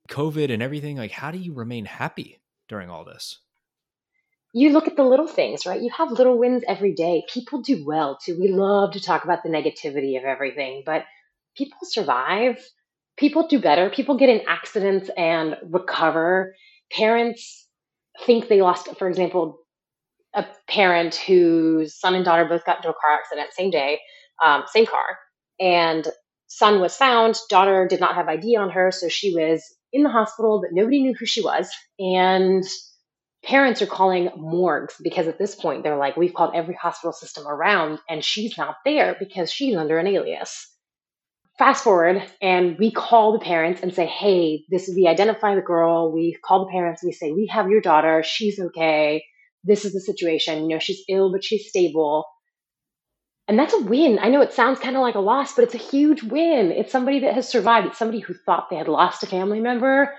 COVID and everything, like, how do you remain happy during all this? you look at the little things, right? You have little wins every day. People do well too. We love to talk about the negativity of everything, but people survive. People do better. People get in accidents and recover. Parents think they lost, for example, a parent whose son and daughter both got into a car accident same day, um, same car, and son was found. Daughter did not have ID on her, so she was in the hospital, but nobody knew who she was. And parents are calling morgues because at this point they're like, we've called every hospital system around and she's not there because she's under an alias. Fast forward, and we call the parents and say, hey, this is we identify the girl. We call the parents. We say, we have your daughter. She's okay. This is the situation. You know, she's ill, but she's stable. And that's a win. I know it sounds kind of like a loss, but it's a huge win. It's somebody that has survived. It's somebody who thought they had lost a family member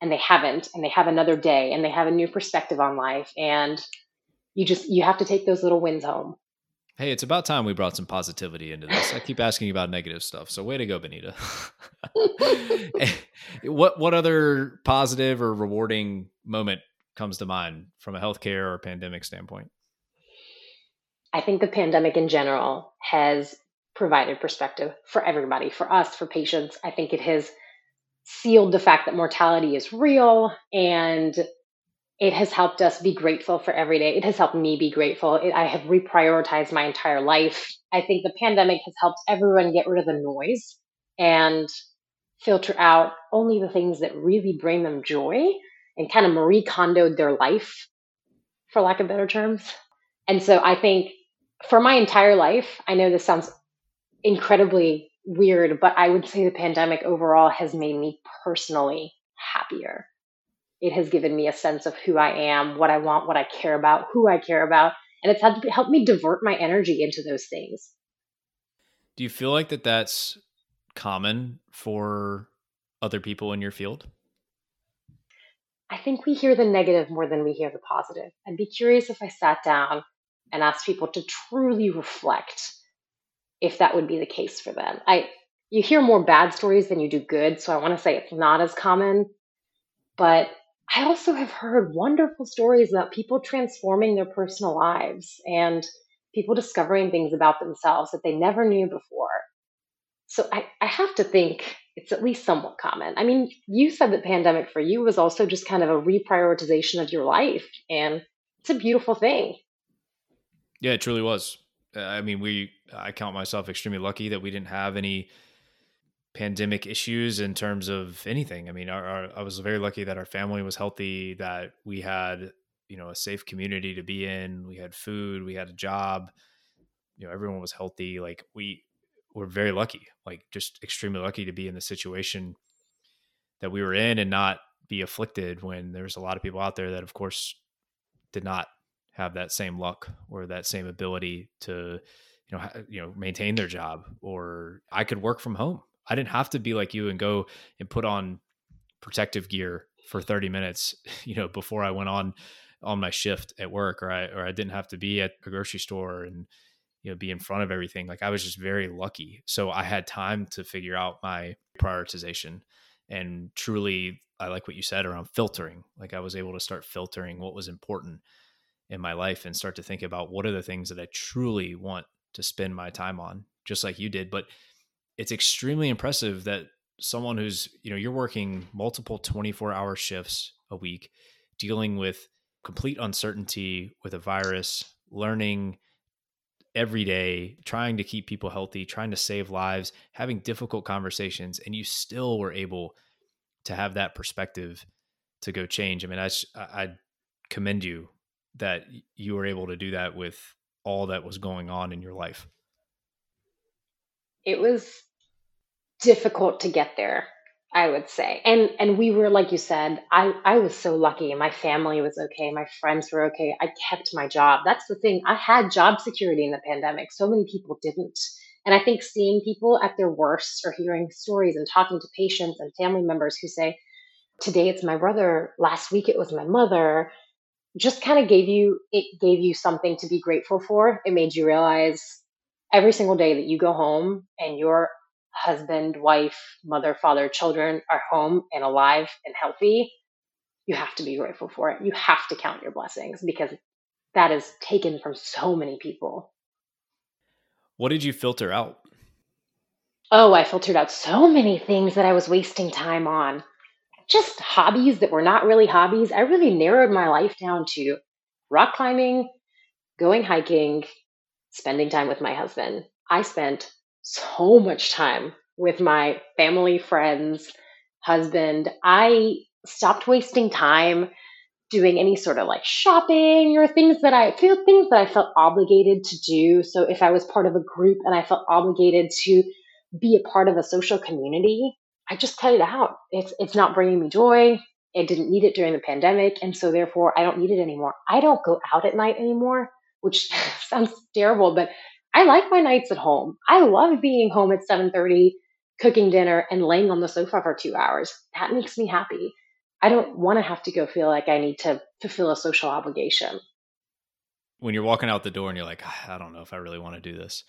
and they haven't and they have another day and they have a new perspective on life and you just you have to take those little wins home hey it's about time we brought some positivity into this i keep asking about negative stuff so way to go benita (laughs) eh, what what other positive or rewarding moment comes to mind from a healthcare or pandemic standpoint i think the pandemic in general has provided perspective for everybody for us for patients i think it has sealed the fact that mortality is real and it has helped us be grateful for every day. It has helped me be grateful. It, I have reprioritized my entire life. I think the pandemic has helped everyone get rid of the noise and filter out only the things that really bring them joy and kind of Marie Kondoed their life, for lack of better terms. And so I think for my entire life, I know this sounds incredibly weird, but I would say the pandemic overall has made me personally happier. It has given me a sense of who I am, what I want, what I care about, who I care about, and it's helped, helped me divert my energy into those things. Do you feel like that that's common for other people in your field? I think we hear the negative more than we hear the positive. I'd be curious if I sat down and asked people to truly reflect if that would be the case for them. I you hear more bad stories than you do good, so I want to say it's not as common, but I also have heard wonderful stories about people transforming their personal lives and people discovering things about themselves that they never knew before. So I, I have to think it's at least somewhat common. I mean, you said that pandemic for you was also just kind of a reprioritization of your life, and it's a beautiful thing. Yeah, it truly was. Uh, I mean, we I count myself extremely lucky that we didn't have any pandemic issues in terms of anything. I mean, our, our, I was very lucky that our family was healthy, that we had you know a safe community to be in, we had food, we had a job, you know, everyone was healthy. Like we were very lucky, like just extremely lucky to be in the situation that we were in and not be afflicted when there's a lot of people out there that, of course, did not have that same luck or that same ability to you know you know maintain their job or I could work from home. I didn't have to be like you and go and put on protective gear for 30 minutes, (laughs) you know, before I went on on my shift at work or I or I didn't have to be at a grocery store and you know be in front of everything. Like I was just very lucky. So I had time to figure out my prioritization and truly I like what you said around filtering. Like I was able to start filtering what was important in my life and start to think about what are the things that I truly want to spend my time on, just like you did. But it's extremely impressive that someone who's, you know, you're working multiple 24 hour shifts a week, dealing with complete uncertainty with a virus, learning every day, trying to keep people healthy, trying to save lives, having difficult conversations, and you still were able to have that perspective to go change. I mean, I, I commend you that you were able to do that with all that was going on in your life? It was difficult to get there I would say. And and we were like you said, I I was so lucky. My family was okay. My friends were okay. I kept my job. That's the thing. I had job security in the pandemic. So many people didn't. And I think seeing people at their worst or hearing stories and talking to patients and family members who say, "Today it's my brother, last week it was my mother," just kind of gave you it gave you something to be grateful for. It made you realize every single day that you go home and you're husband, wife, mother, father, children are home and alive and healthy, you have to be grateful for it. You have to count your blessings because that is taken from so many people. What did you filter out? Oh, I filtered out so many things that I was wasting time on. Just hobbies that were not really hobbies. I really narrowed my life down to rock climbing, going hiking, spending time with my husband. I spent so much time with my family, friends, husband. I stopped wasting time doing any sort of like shopping or things that I feel things that I felt obligated to do. So if I was part of a group and I felt obligated to be a part of a social community, I just cut it out. It's it's not bringing me joy. I didn't need it during the pandemic, and so therefore I don't need it anymore. I don't go out at night anymore, which (laughs) sounds terrible, but I like my nights at home. I love being home at 7:30, cooking dinner and laying on the sofa for 2 hours. That makes me happy. I don't want to have to go feel like I need to fulfill a social obligation. When you're walking out the door and you're like, ah, I don't know if I really want to do this.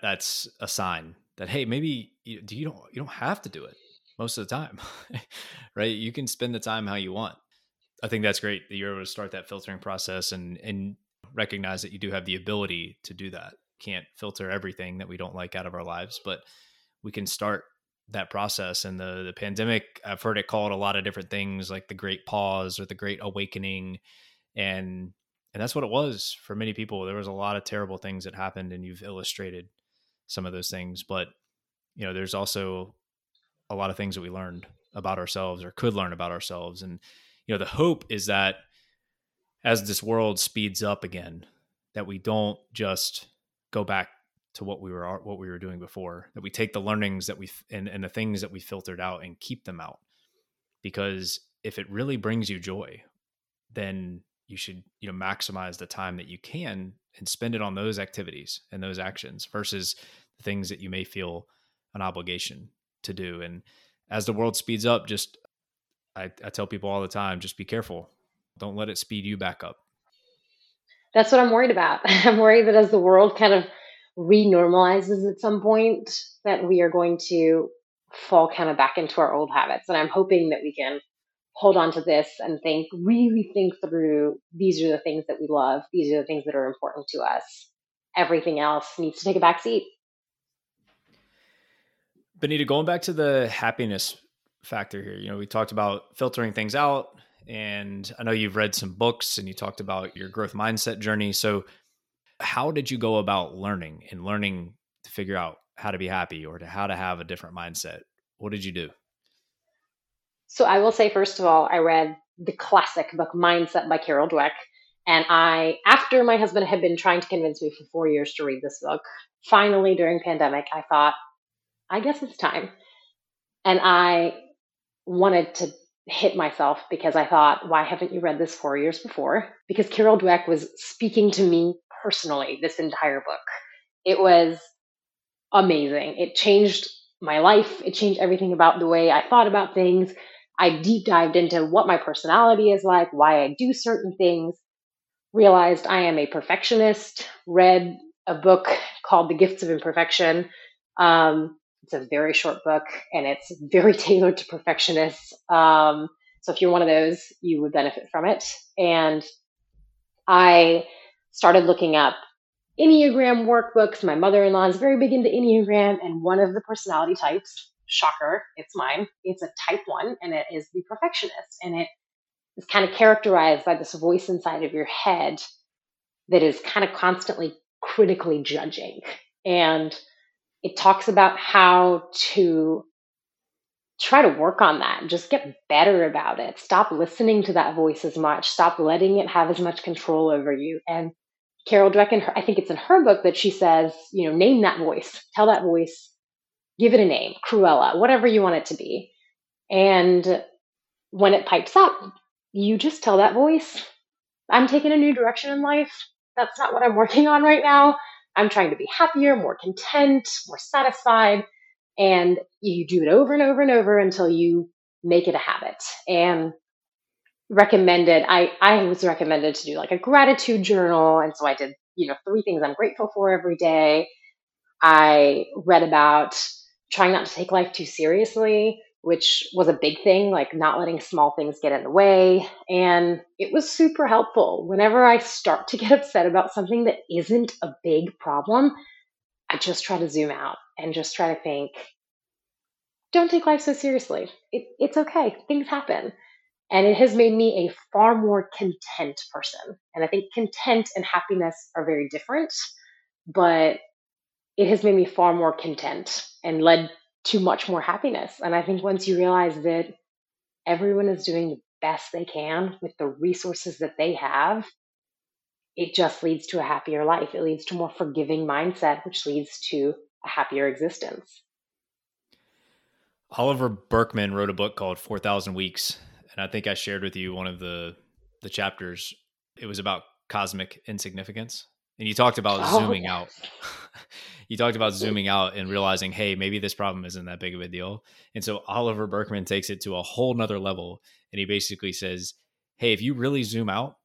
That's a sign that hey, maybe you, you don't you don't have to do it most of the time. (laughs) right? You can spend the time how you want. I think that's great that you're able to start that filtering process and and recognize that you do have the ability to do that can't filter everything that we don't like out of our lives, but we can start that process. And the the pandemic, I've heard it called a lot of different things, like the Great Pause or the Great Awakening, and and that's what it was for many people. There was a lot of terrible things that happened, and you've illustrated some of those things. But you know, there's also a lot of things that we learned about ourselves or could learn about ourselves, and you know, the hope is that as this world speeds up again, that we don't just go back to what we were what we were doing before that we take the learnings that we and, and the things that we filtered out and keep them out. Because if it really brings you joy then you should you know maximize the time that you can and spend it on those activities and those actions versus the things that you may feel an obligation to do and as the world speeds up just I, I tell people all the time just be careful don't let it speed you back up that's what I'm worried about. (laughs) I'm worried that as the world kind of renormalizes at some point, that we are going to fall kind of back into our old habits. And I'm hoping that we can hold on to this and think, really think through these are the things that we love, these are the things that are important to us. Everything else needs to take a back seat. Benita, going back to the happiness factor here, you know, we talked about filtering things out, and I know you've read some books and you talked about your growth mindset journey. So, how did you go about learning and learning to figure out how to be happy or to how to have a different mindset? What did you do? So, I will say, first of all, I read the classic book Mindset by Carol Dweck. And I, after my husband had been trying to convince me for four years to read this book, finally during pandemic, I thought, I guess it's time. And I wanted to hit myself because I thought, why haven't you read this four years before? Because Carol Dweck was speaking to me personally this entire book. It was amazing. It changed my life. It changed everything about the way I thought about things. I deep dived into what my personality is like, why I do certain things, realized I am a perfectionist, read a book called The Gifts of Imperfection. Um, it's a very short book and it's very (laughs) tailored to perfectionists. Um, so if you're one of those, you would benefit from it. And I started looking up Enneagram workbooks. My mother in law is very big into Enneagram, and one of the personality types, shocker, it's mine, it's a type one, and it is the perfectionist. And it is kind of characterized by this voice inside of your head that is kind of constantly critically judging. And it talks about how to try to work on that just get better about it stop listening to that voice as much stop letting it have as much control over you and carol dweck in her, i think it's in her book that she says you know name that voice tell that voice give it a name, Cruella, whatever you want it to be. And when it pipes up, you just tell that voice, I'm taking a new direction in life. That's not what I'm working on right now. I'm trying to be happier, more content, more satisfied. And you do it over and over and over until you make it a habit. And recommended, I, I was recommended to do like a gratitude journal. And so I did, you know, three things I'm grateful for every day. I read about trying not to take life too seriously, which was a big thing, like not letting small things get in the way. And it was super helpful. Whenever I start to (laughs) get upset about something that isn't a big problem, I just try to zoom out and just try to think, don't take life so seriously. It, it's okay. Things happen. And it has made me a far more content person. And I think content and happiness are very different, but it has made me far more content and led to much more happiness. And I think once you realize that everyone is doing the best they can with the resources that they have, it just leads to a happier life. It leads to a more forgiving mindset, which leads to a happier existence. Oliver Burkeman wrote a book called 4,000 Weeks. And I think I shared with you one of the, the chapters. It was about cosmic insignificance. And you talked about oh. zooming out. (laughs) (laughs) you talked about zooming out and realizing, hey, maybe this problem isn't that big of a deal. And so Oliver Burkeman takes it to a whole nother level. And he basically says, hey, if you really zoom out,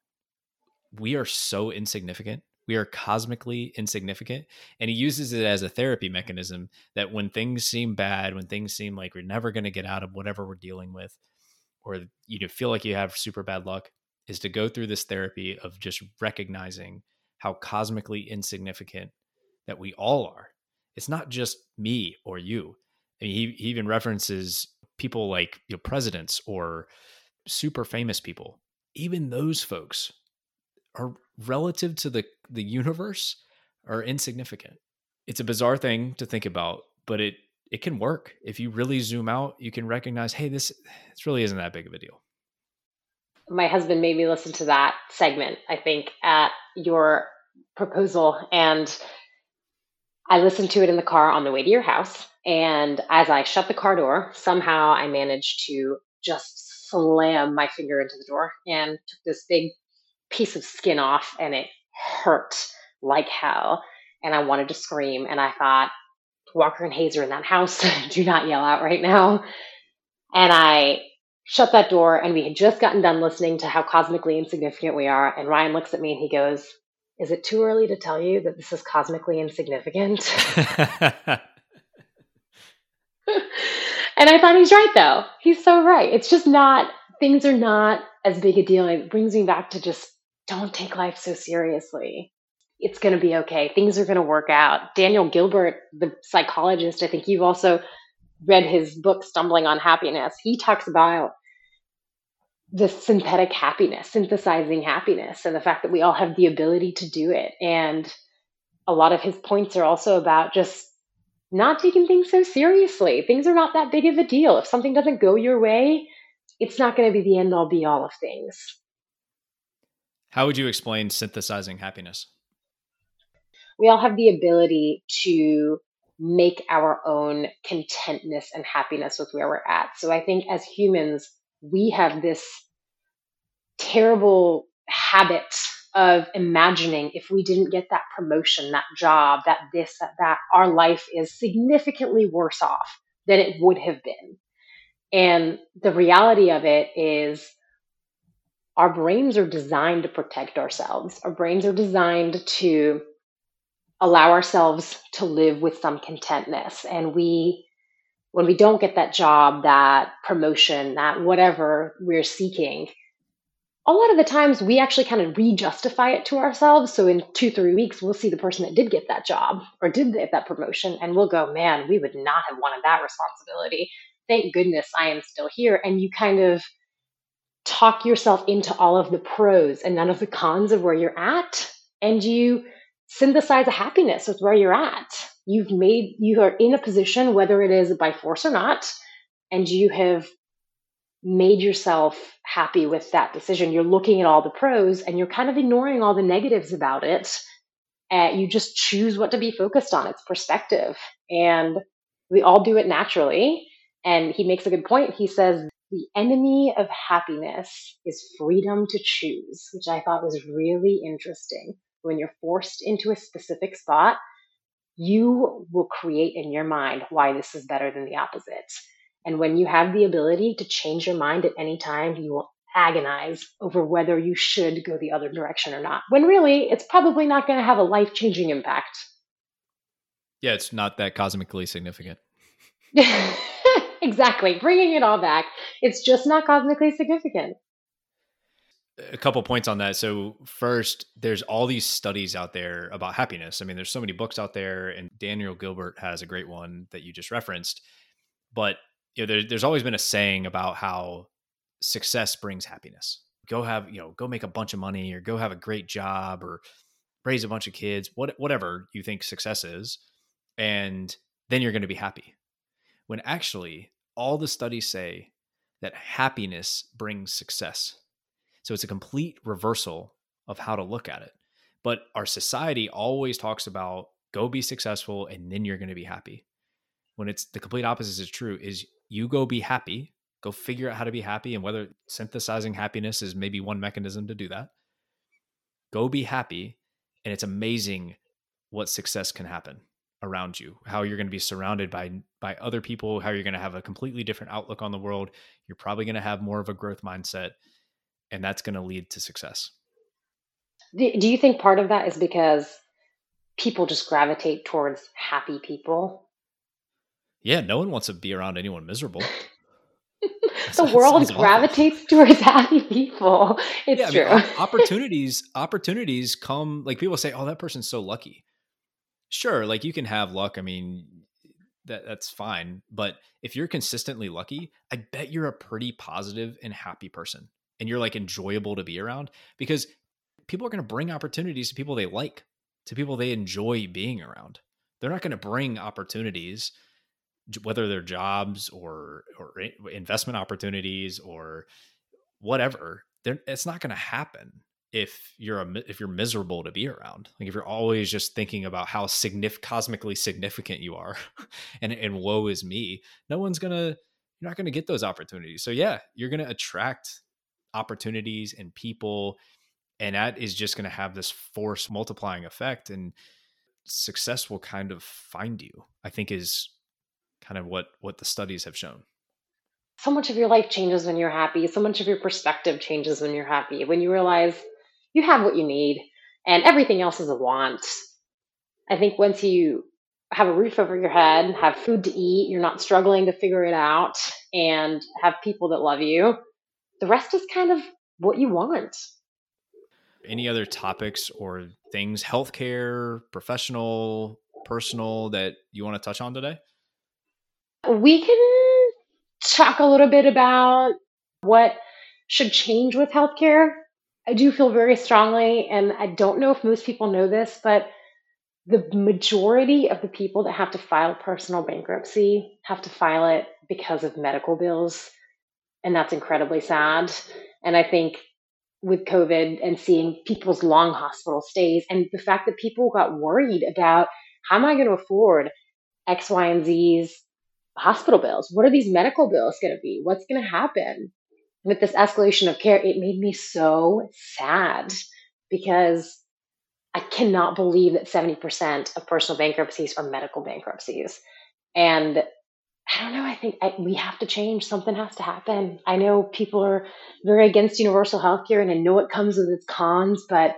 we are so insignificant. We are cosmically insignificant. And he uses it as a therapy mechanism that when things seem bad, when things seem like we're never going to get out of whatever we're dealing with, or you feel like you have super bad luck, is to go through this therapy of just recognizing how cosmically insignificant that we all are. It's not just me or you. I mean, he, he even references people like you know, presidents or super famous people. Even those folks are relative to the, the universe are insignificant. It's a bizarre thing to think about, but it it can work. If you really zoom out, you can recognize, hey, this this really isn't that big of a deal. My husband made me listen to that segment, I think, at your proposal and I listened to it in the car on the way to your house. And as I shut the car door, somehow I managed to just slam my finger into the door and took this big piece of skin off, and it hurt like hell. And I wanted to scream. And I thought, Walker and Hayes are in that house. (laughs) Do not yell out right now. And I shut that door, and we had just gotten done listening to how cosmically insignificant we are. And Ryan looks at me and he goes, is it too early to tell you that this is cosmically insignificant? (laughs) and I thought he's right, though. He's so right. It's just not, things are not as big a deal. It brings me back to just don't take life so seriously. It's going to be okay. Things are going to work out. Daniel Gilbert, the psychologist, I think you've also read his book, Stumbling on Happiness. He talks about the synthetic happiness, synthesizing happiness, and the fact that we all have the ability to do it. And a lot of his points are also about just not taking things so seriously. Things are not that big of a deal. If something doesn't go your way, it's not going to be the end all be all of things. How would you explain synthesizing happiness? We all have the ability to make our own contentness and happiness with where we're at. So I think as humans, we have this terrible habit of imagining if we didn't get that promotion, that job, that this, that that, our life is significantly worse off than it would have been. And the reality of it is our brains are designed to protect ourselves. Our brains are designed to allow ourselves to live with some contentness. And we when we don't get that job, that promotion, that whatever we're seeking, a lot of the times we actually kind of re-justify it to ourselves. So in two, three weeks, we'll see the person that did get that job or did get that promotion, and we'll go, man, we would not have wanted that responsibility. Thank goodness I am still here. And you kind of talk yourself into all of the pros and none of the cons of where you're at. And you synthesize a happiness with where you're at. You've made, you are in a position, whether it is by force or not, and you have made yourself happy with that decision. You're looking at all the pros and you're kind of ignoring all the negatives about it. And you just choose what to be focused on. It's perspective. And We all do it naturally. And he makes a good point. He says, the enemy of happiness is freedom to choose, which I thought was really interesting. When you're forced into a specific spot, you will create in your mind why this is better than the opposite. And when you have the ability to change your mind at any time, you will agonize over whether you should go the other direction or not. When really, it's probably not going to have a life changing impact. Yeah, it's not that cosmically significant. (laughs) exactly. Bringing it all back. It's just not cosmically significant. A couple points on that. So, first, there's all these studies out there about happiness. I mean, there's so many books out there, and Daniel Gilbert has a great one that you just referenced. But you know, there, there's always been a saying about how success brings happiness. Go have, you know, go make a bunch of money or go have a great job or raise a bunch of kids, what, whatever you think success is. And then you're going to be happy. When actually, all the studies say that happiness brings success. So it's a complete reversal of how to look at it. But our society always talks about go be successful and then you're going to be happy. When it's the complete opposite is true is you go be happy Go figure out how to be happy and whether synthesizing happiness is maybe one mechanism to do that. Go be happy. And it's amazing what success can happen around you how you're going to be surrounded by by other people how you're going to have a completely different outlook on the world you're probably going to have more of a growth mindset and that's going to lead to success do you think part of that is because people just gravitate towards happy people yeah no one wants to be around anyone miserable (laughs) the (laughs) world gravitates awful. towards (laughs) happy people. It's yeah, true. I mean, opportunities, opportunities come like people say, "Oh, that person's so lucky." Sure, like you can have luck. I mean, that that's fine. But if you're consistently lucky, I bet you're a pretty positive and happy person, and you're like enjoyable to be around because people are going to bring opportunities to people they like, to people they enjoy being around. They're not going to bring opportunities whether they're jobs or or investment opportunities or whatever it's not going to happen if you're a if you're miserable to be around like if you're always just thinking about how significant cosmically significant you are (laughs) and and woe is me no one's to you're not going to get those opportunities so yeah you're going to attract opportunities and people and that is just going to have this force multiplying effect and success will kind of find you i think is kind of what what the studies have shown. So much of your life changes when you're happy. So much of your perspective changes when you're happy when you realize you have what you need and everything else is a want. I think once you have a roof over your head have food to eat you're not struggling to figure it out and have people that love you the rest is kind of what you want any other topics or things healthcare professional personal that you want to touch on today we can talk a little bit about what should change with healthcare. I do feel very strongly, and I don't know if most people know this, but the majority of the people that have to file personal bankruptcy have to file it because of medical bills. And that's incredibly sad. And I think with COVID and seeing people's long hospital stays and the fact that people got worried about how am I going to afford X, Y, and Z's hospital bills. What are these medical bills going to be? What's going to happen with this escalation of care? It made me so sad because I cannot believe that 70% of personal bankruptcies are medical bankruptcies. And I don't know. I think I, we have to change. Something has to happen. I know people are very against universal health care, and I know it comes with its cons, but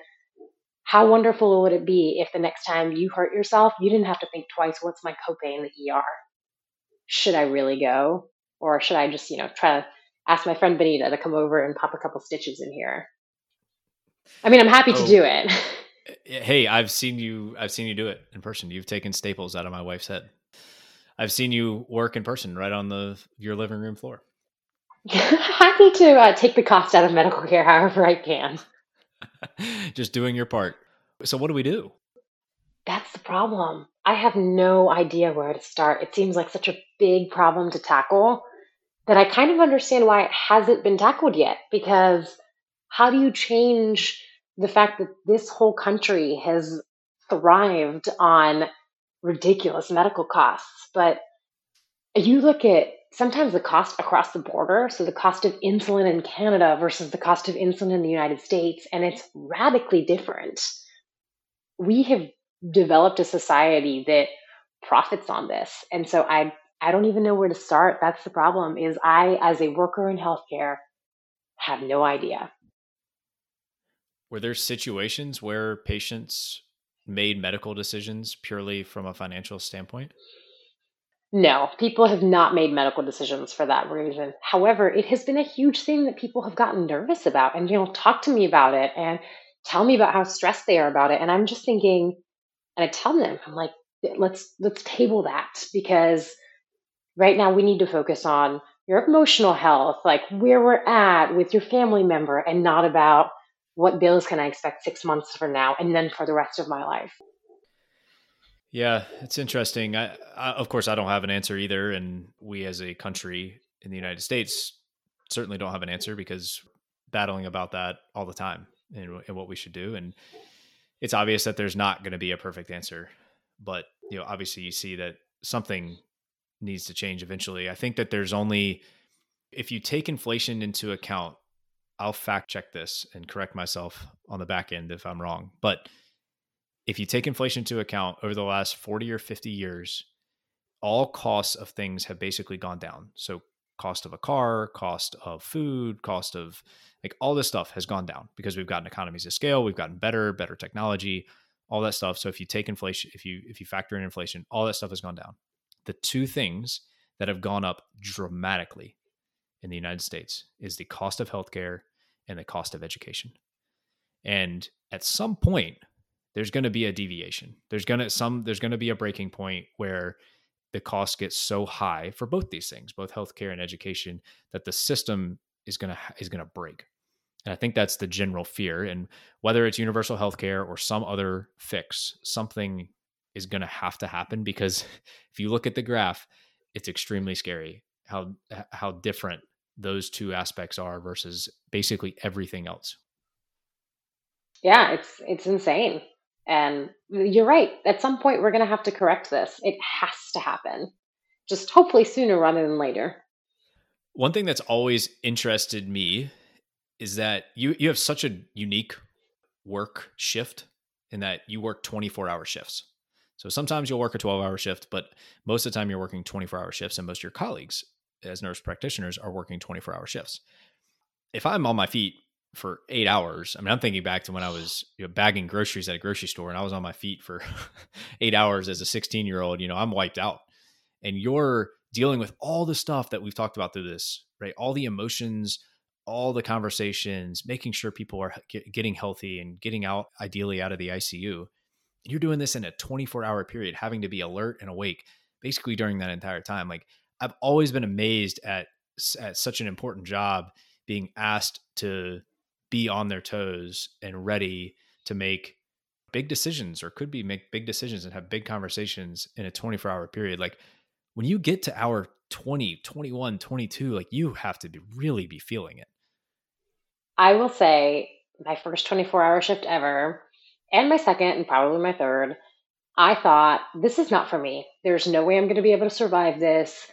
how wonderful would it be if the next time you hurt yourself, you didn't have to think twice what's my copay in the ER? should I really go? Or should I just, you know, try to ask my friend Benita to come over and pop a couple stitches in here? I mean, I'm happy oh, to do it. hey, I've seen you I've seen you do it in person. You've taken staples out of my wife's head. I've seen you work in person right on the your living room floor. (laughs) happy to uh, take the cost out of medical care (laughs) however I can. (laughs) Just doing your part. So what do we do? That's the problem. I have no idea where to start. It seems like such a big problem to tackle that I kind of understand why it hasn't been tackled yet. Because how do you change the fact that this whole country has thrived on ridiculous medical costs? But you look at sometimes the cost across the border, so the cost of insulin in Canada versus the cost of insulin in the United States, and it's radically different. We have developed a society that profits on this. And so I I don't even know where to start. That's the problem is I as a worker in healthcare have no idea. Were there situations where patients made medical decisions purely from a financial standpoint? No, people have not made medical decisions for that reason. However, it has been a huge thing that people have gotten nervous about and you know talk to me about it and tell me about how stressed they are about it and I'm just thinking and I tell them I'm like let's let's table that because right now we need to focus on your emotional health, like where we're at with your family member and not about what bills can I expect 6 months from now and then for the rest of my life. Yeah, it's interesting. I, I, of course, I don't have an answer either, and we as a country in the United States certainly don't have an answer because battling about that all the time and, and what we should do. And it's obvious that there's not going to be a perfect answer, but you know, obviously, you see that something needs to change eventually. I think that there's only if you take inflation into account. I'll fact check this and correct myself on the back end if I'm wrong, but if you take inflation into account over the last 40 or 50 years, all costs of things have basically gone down. So cost of a car, cost of food, cost of like all this stuff has gone down because we've gotten economies of scale, we've gotten better, better technology, all that stuff. So if you take inflation, if you if you factor in inflation, all that stuff has gone down. The two things that have gone up dramatically in the United States is the cost of healthcare and the cost of education. And at some point, there's going to be a deviation. There's going to some there's going to be a breaking point where the cost gets so high for both these things, both healthcare and education, that the system is going to is going to break. And I think that's the general fear. And whether it's universal healthcare or some other fix, something is going to have to happen because (laughs) if you look at the graph, it's extremely scary how how different those two aspects are versus basically everything else. Yeah, it's it's insane. And you're right. At some point, we're going to have to correct this. It has to happen, just hopefully sooner rather than later. One thing that's always interested me is that you you have such a unique work shift in that you work 24 hour shifts. So sometimes you'll work a 12 hour shift, but most of the time you're working 24 hour shifts, and most of your colleagues as nurse practitioners are working 24 hour shifts. If I'm on my feet for eight hours. I mean, I'm thinking back to when I was you know, bagging groceries at a grocery store and I was on my feet for (laughs) eight hours as a 16 year old. You know, I'm wiped out. And you're dealing with all the stuff that we've talked about through this, right? All the emotions, all the conversations, making sure people are get, getting healthy and getting out, ideally, out of the ICU. You're doing this in a 24 hour period, having to be alert and awake basically during that entire time. Like, I've always been amazed at, at such an important job being asked to be on their toes and ready to make big decisions or could be make big decisions and have big conversations in a 24 hour period like when you get to hour 20 21 22 like you have to be really be feeling it. I will say my first 24 hour shift ever and my second and probably my third i thought this is not for me. There's no way i'm going to be able to survive this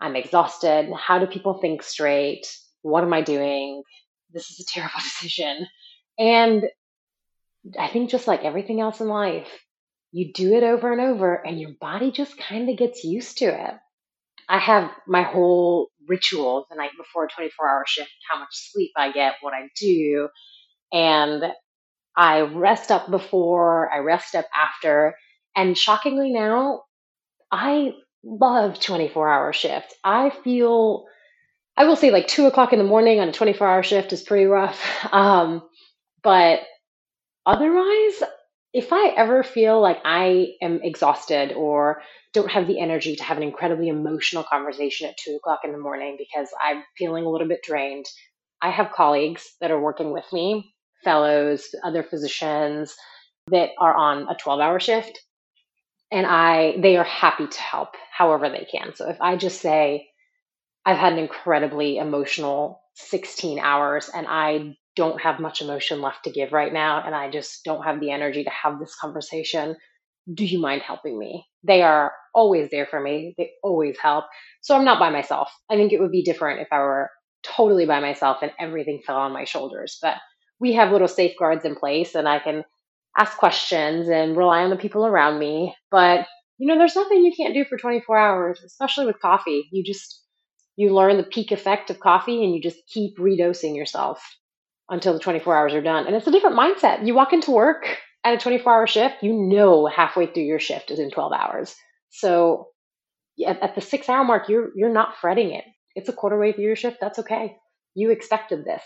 i'm exhausted how do people think straight what am i doing this is a terrible (laughs) decision. And I think just like everything else in life, you do it over and over and your body just kind of gets used to it. I have my whole ritual the night before a 24 hour shift, how much sleep I get, what I do. And I rest up before, I rest up after. And shockingly now, I love 24 hour shifts. I feel I will say like two o'clock in the morning on a 24 hour shift is pretty rough. (laughs) Um, but otherwise, if I ever feel like I am exhausted or don't have the energy to have an incredibly emotional conversation at two o'clock in the morning because I'm feeling a little bit drained, I have colleagues that are working with me, fellows, other physicians that are on a 12 hour shift. And I, they are happy to help however they can. So if I just say, I've had an incredibly emotional 16 hours and I don't have much emotion left to give right now. And I just don't have the energy to have this conversation. do you mind helping me? They are always there for me. They always help. So I'm not by myself. I think it would be different if I were totally by myself and everything fell on my shoulders. But we have little safeguards in place and I can ask questions and rely on the people around me. But, you know, there's nothing you can't do for 24 hours, especially with coffee. You just, you learn the peak effect of coffee and you just keep redosing yourself until the 24 hours are done. And it's a different mindset. You walk into work at a 24 hour shift, you know halfway through your shift is in 12 hours. So at, at the six hour mark, you're you're not fretting it. It's a quarter way through your shift. That's okay. You expected this.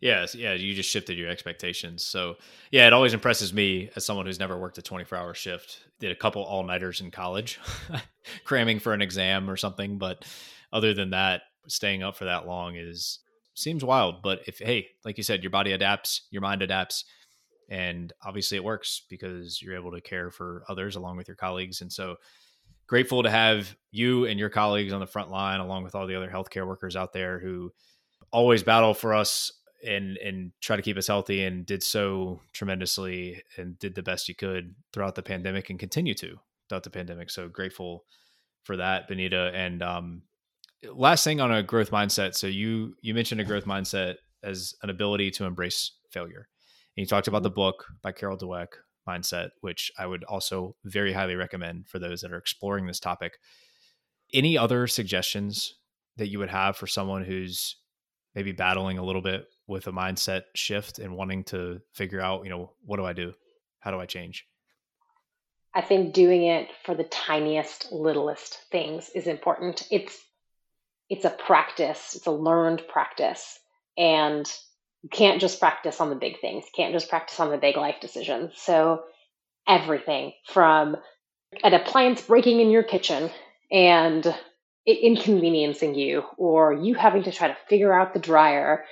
Yes, yeah, you just shifted your expectations. So, yeah, it always impresses me as someone who's never worked a 24 hour shift. Did a couple all nighters in college, (laughs) cramming for an exam or something. But other than that, staying up for that long is seems wild. But if, hey, like you said, your body adapts, your mind adapts, and obviously it works because you're able to care for others along with your colleagues and so grateful to have you and your colleagues on the front line along with all the other healthcare workers out there who always battle for us and and try to keep us healthy and did so tremendously and did the best you could throughout the pandemic and continue to throughout the pandemic so grateful for that benita and um, last thing on a growth mindset so you you mentioned a growth mindset as an ability to embrace failure and you talked about the book by Carol Dweck, Mindset, which I would also very highly recommend for those that are exploring this topic. Any other suggestions that you would have for someone who's maybe battling a little bit with a mindset shift and wanting to figure out, you know, what do I do? How do I change? I think doing it for the tiniest, littlest things is important. It's it's a practice. It's a learned practice. And you can't just practice on the big things. You can't just practice on the big life decisions. So everything from an appliance breaking in your kitchen and it inconveniencing you or you having to try to figure out the dryer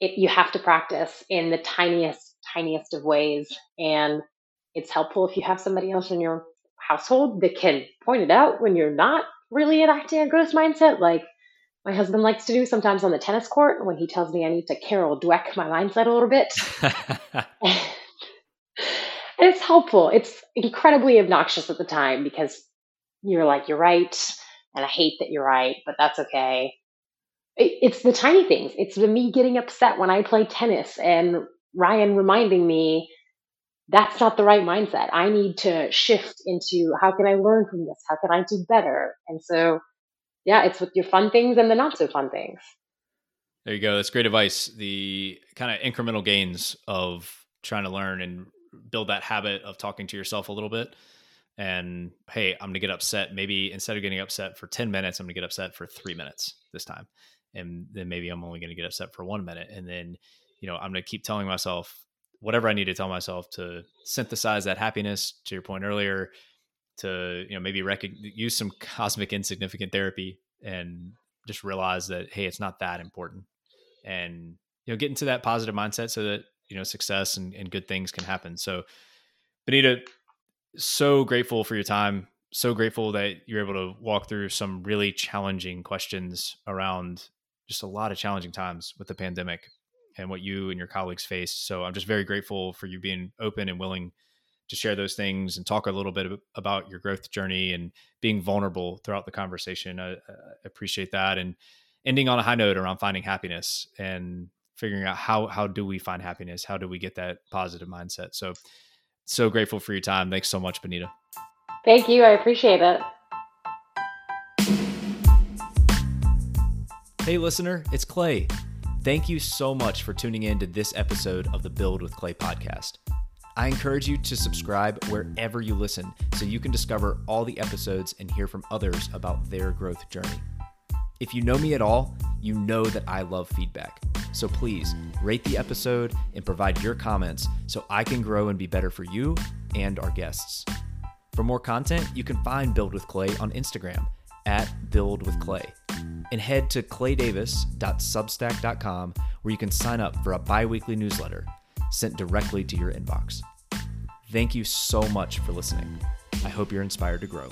it, you have to practice in the tiniest tiniest of ways and it's helpful if you have somebody else in your household that can point it out when you're not really enacting a growth mindset like my husband likes to do sometimes on the tennis court when he tells me I need to Carol Dweck my mindset a little bit. (laughs) and it's helpful. It's incredibly obnoxious at the time because you're like, you're right. And I hate that you're right, but that's okay. It's the tiny things. It's the me getting upset when I play tennis and Ryan reminding me that's not the right mindset. I need to shift into how can I learn from this? How can I do better? And so yeah, it's with your fun things and the not so fun things. There you go. That's great advice. The kind of incremental gains of trying to learn and build that habit of talking to yourself a little bit. And hey, I'm going to get upset. Maybe instead of getting upset for 10 minutes, I'm going to get upset for three minutes this time. And then maybe I'm only going to get upset for one minute. And then, you know, I'm going to keep telling myself whatever I need to tell myself to synthesize that happiness to your point earlier, to you know maybe rec- use some cosmic insignificant therapy and just realize that hey it's not that important and you know get into that positive mindset so that you know success and, and good things can happen so benita so grateful for your time so grateful that you're able to walk through some really challenging questions around just a lot of challenging times with the pandemic and what you and your colleagues faced so i'm just very grateful for you being open and willing to share those things and talk a little bit about your growth journey and being vulnerable throughout the conversation. I, I appreciate that and ending on a high note around finding happiness and figuring out how how do we find happiness? How do we get that positive mindset? So so grateful for your time. Thanks so much, Benita. Thank you. I appreciate it. Hey, listener, it's Clay. Thank you so much for tuning in to this episode of the Build with Clay podcast. I encourage you to subscribe wherever you listen so you can discover all the episodes and hear from others about their growth journey. If you know me at all, you know that I love feedback. So please rate the episode and provide your comments so I can grow and be better for you and our guests. For more content, you can find Build with Clay on Instagram at Build with Clay and head to claydavis.substack.com where you can sign up for a bi weekly newsletter sent directly to your inbox. Thank you so much for listening. I hope you're inspired to grow.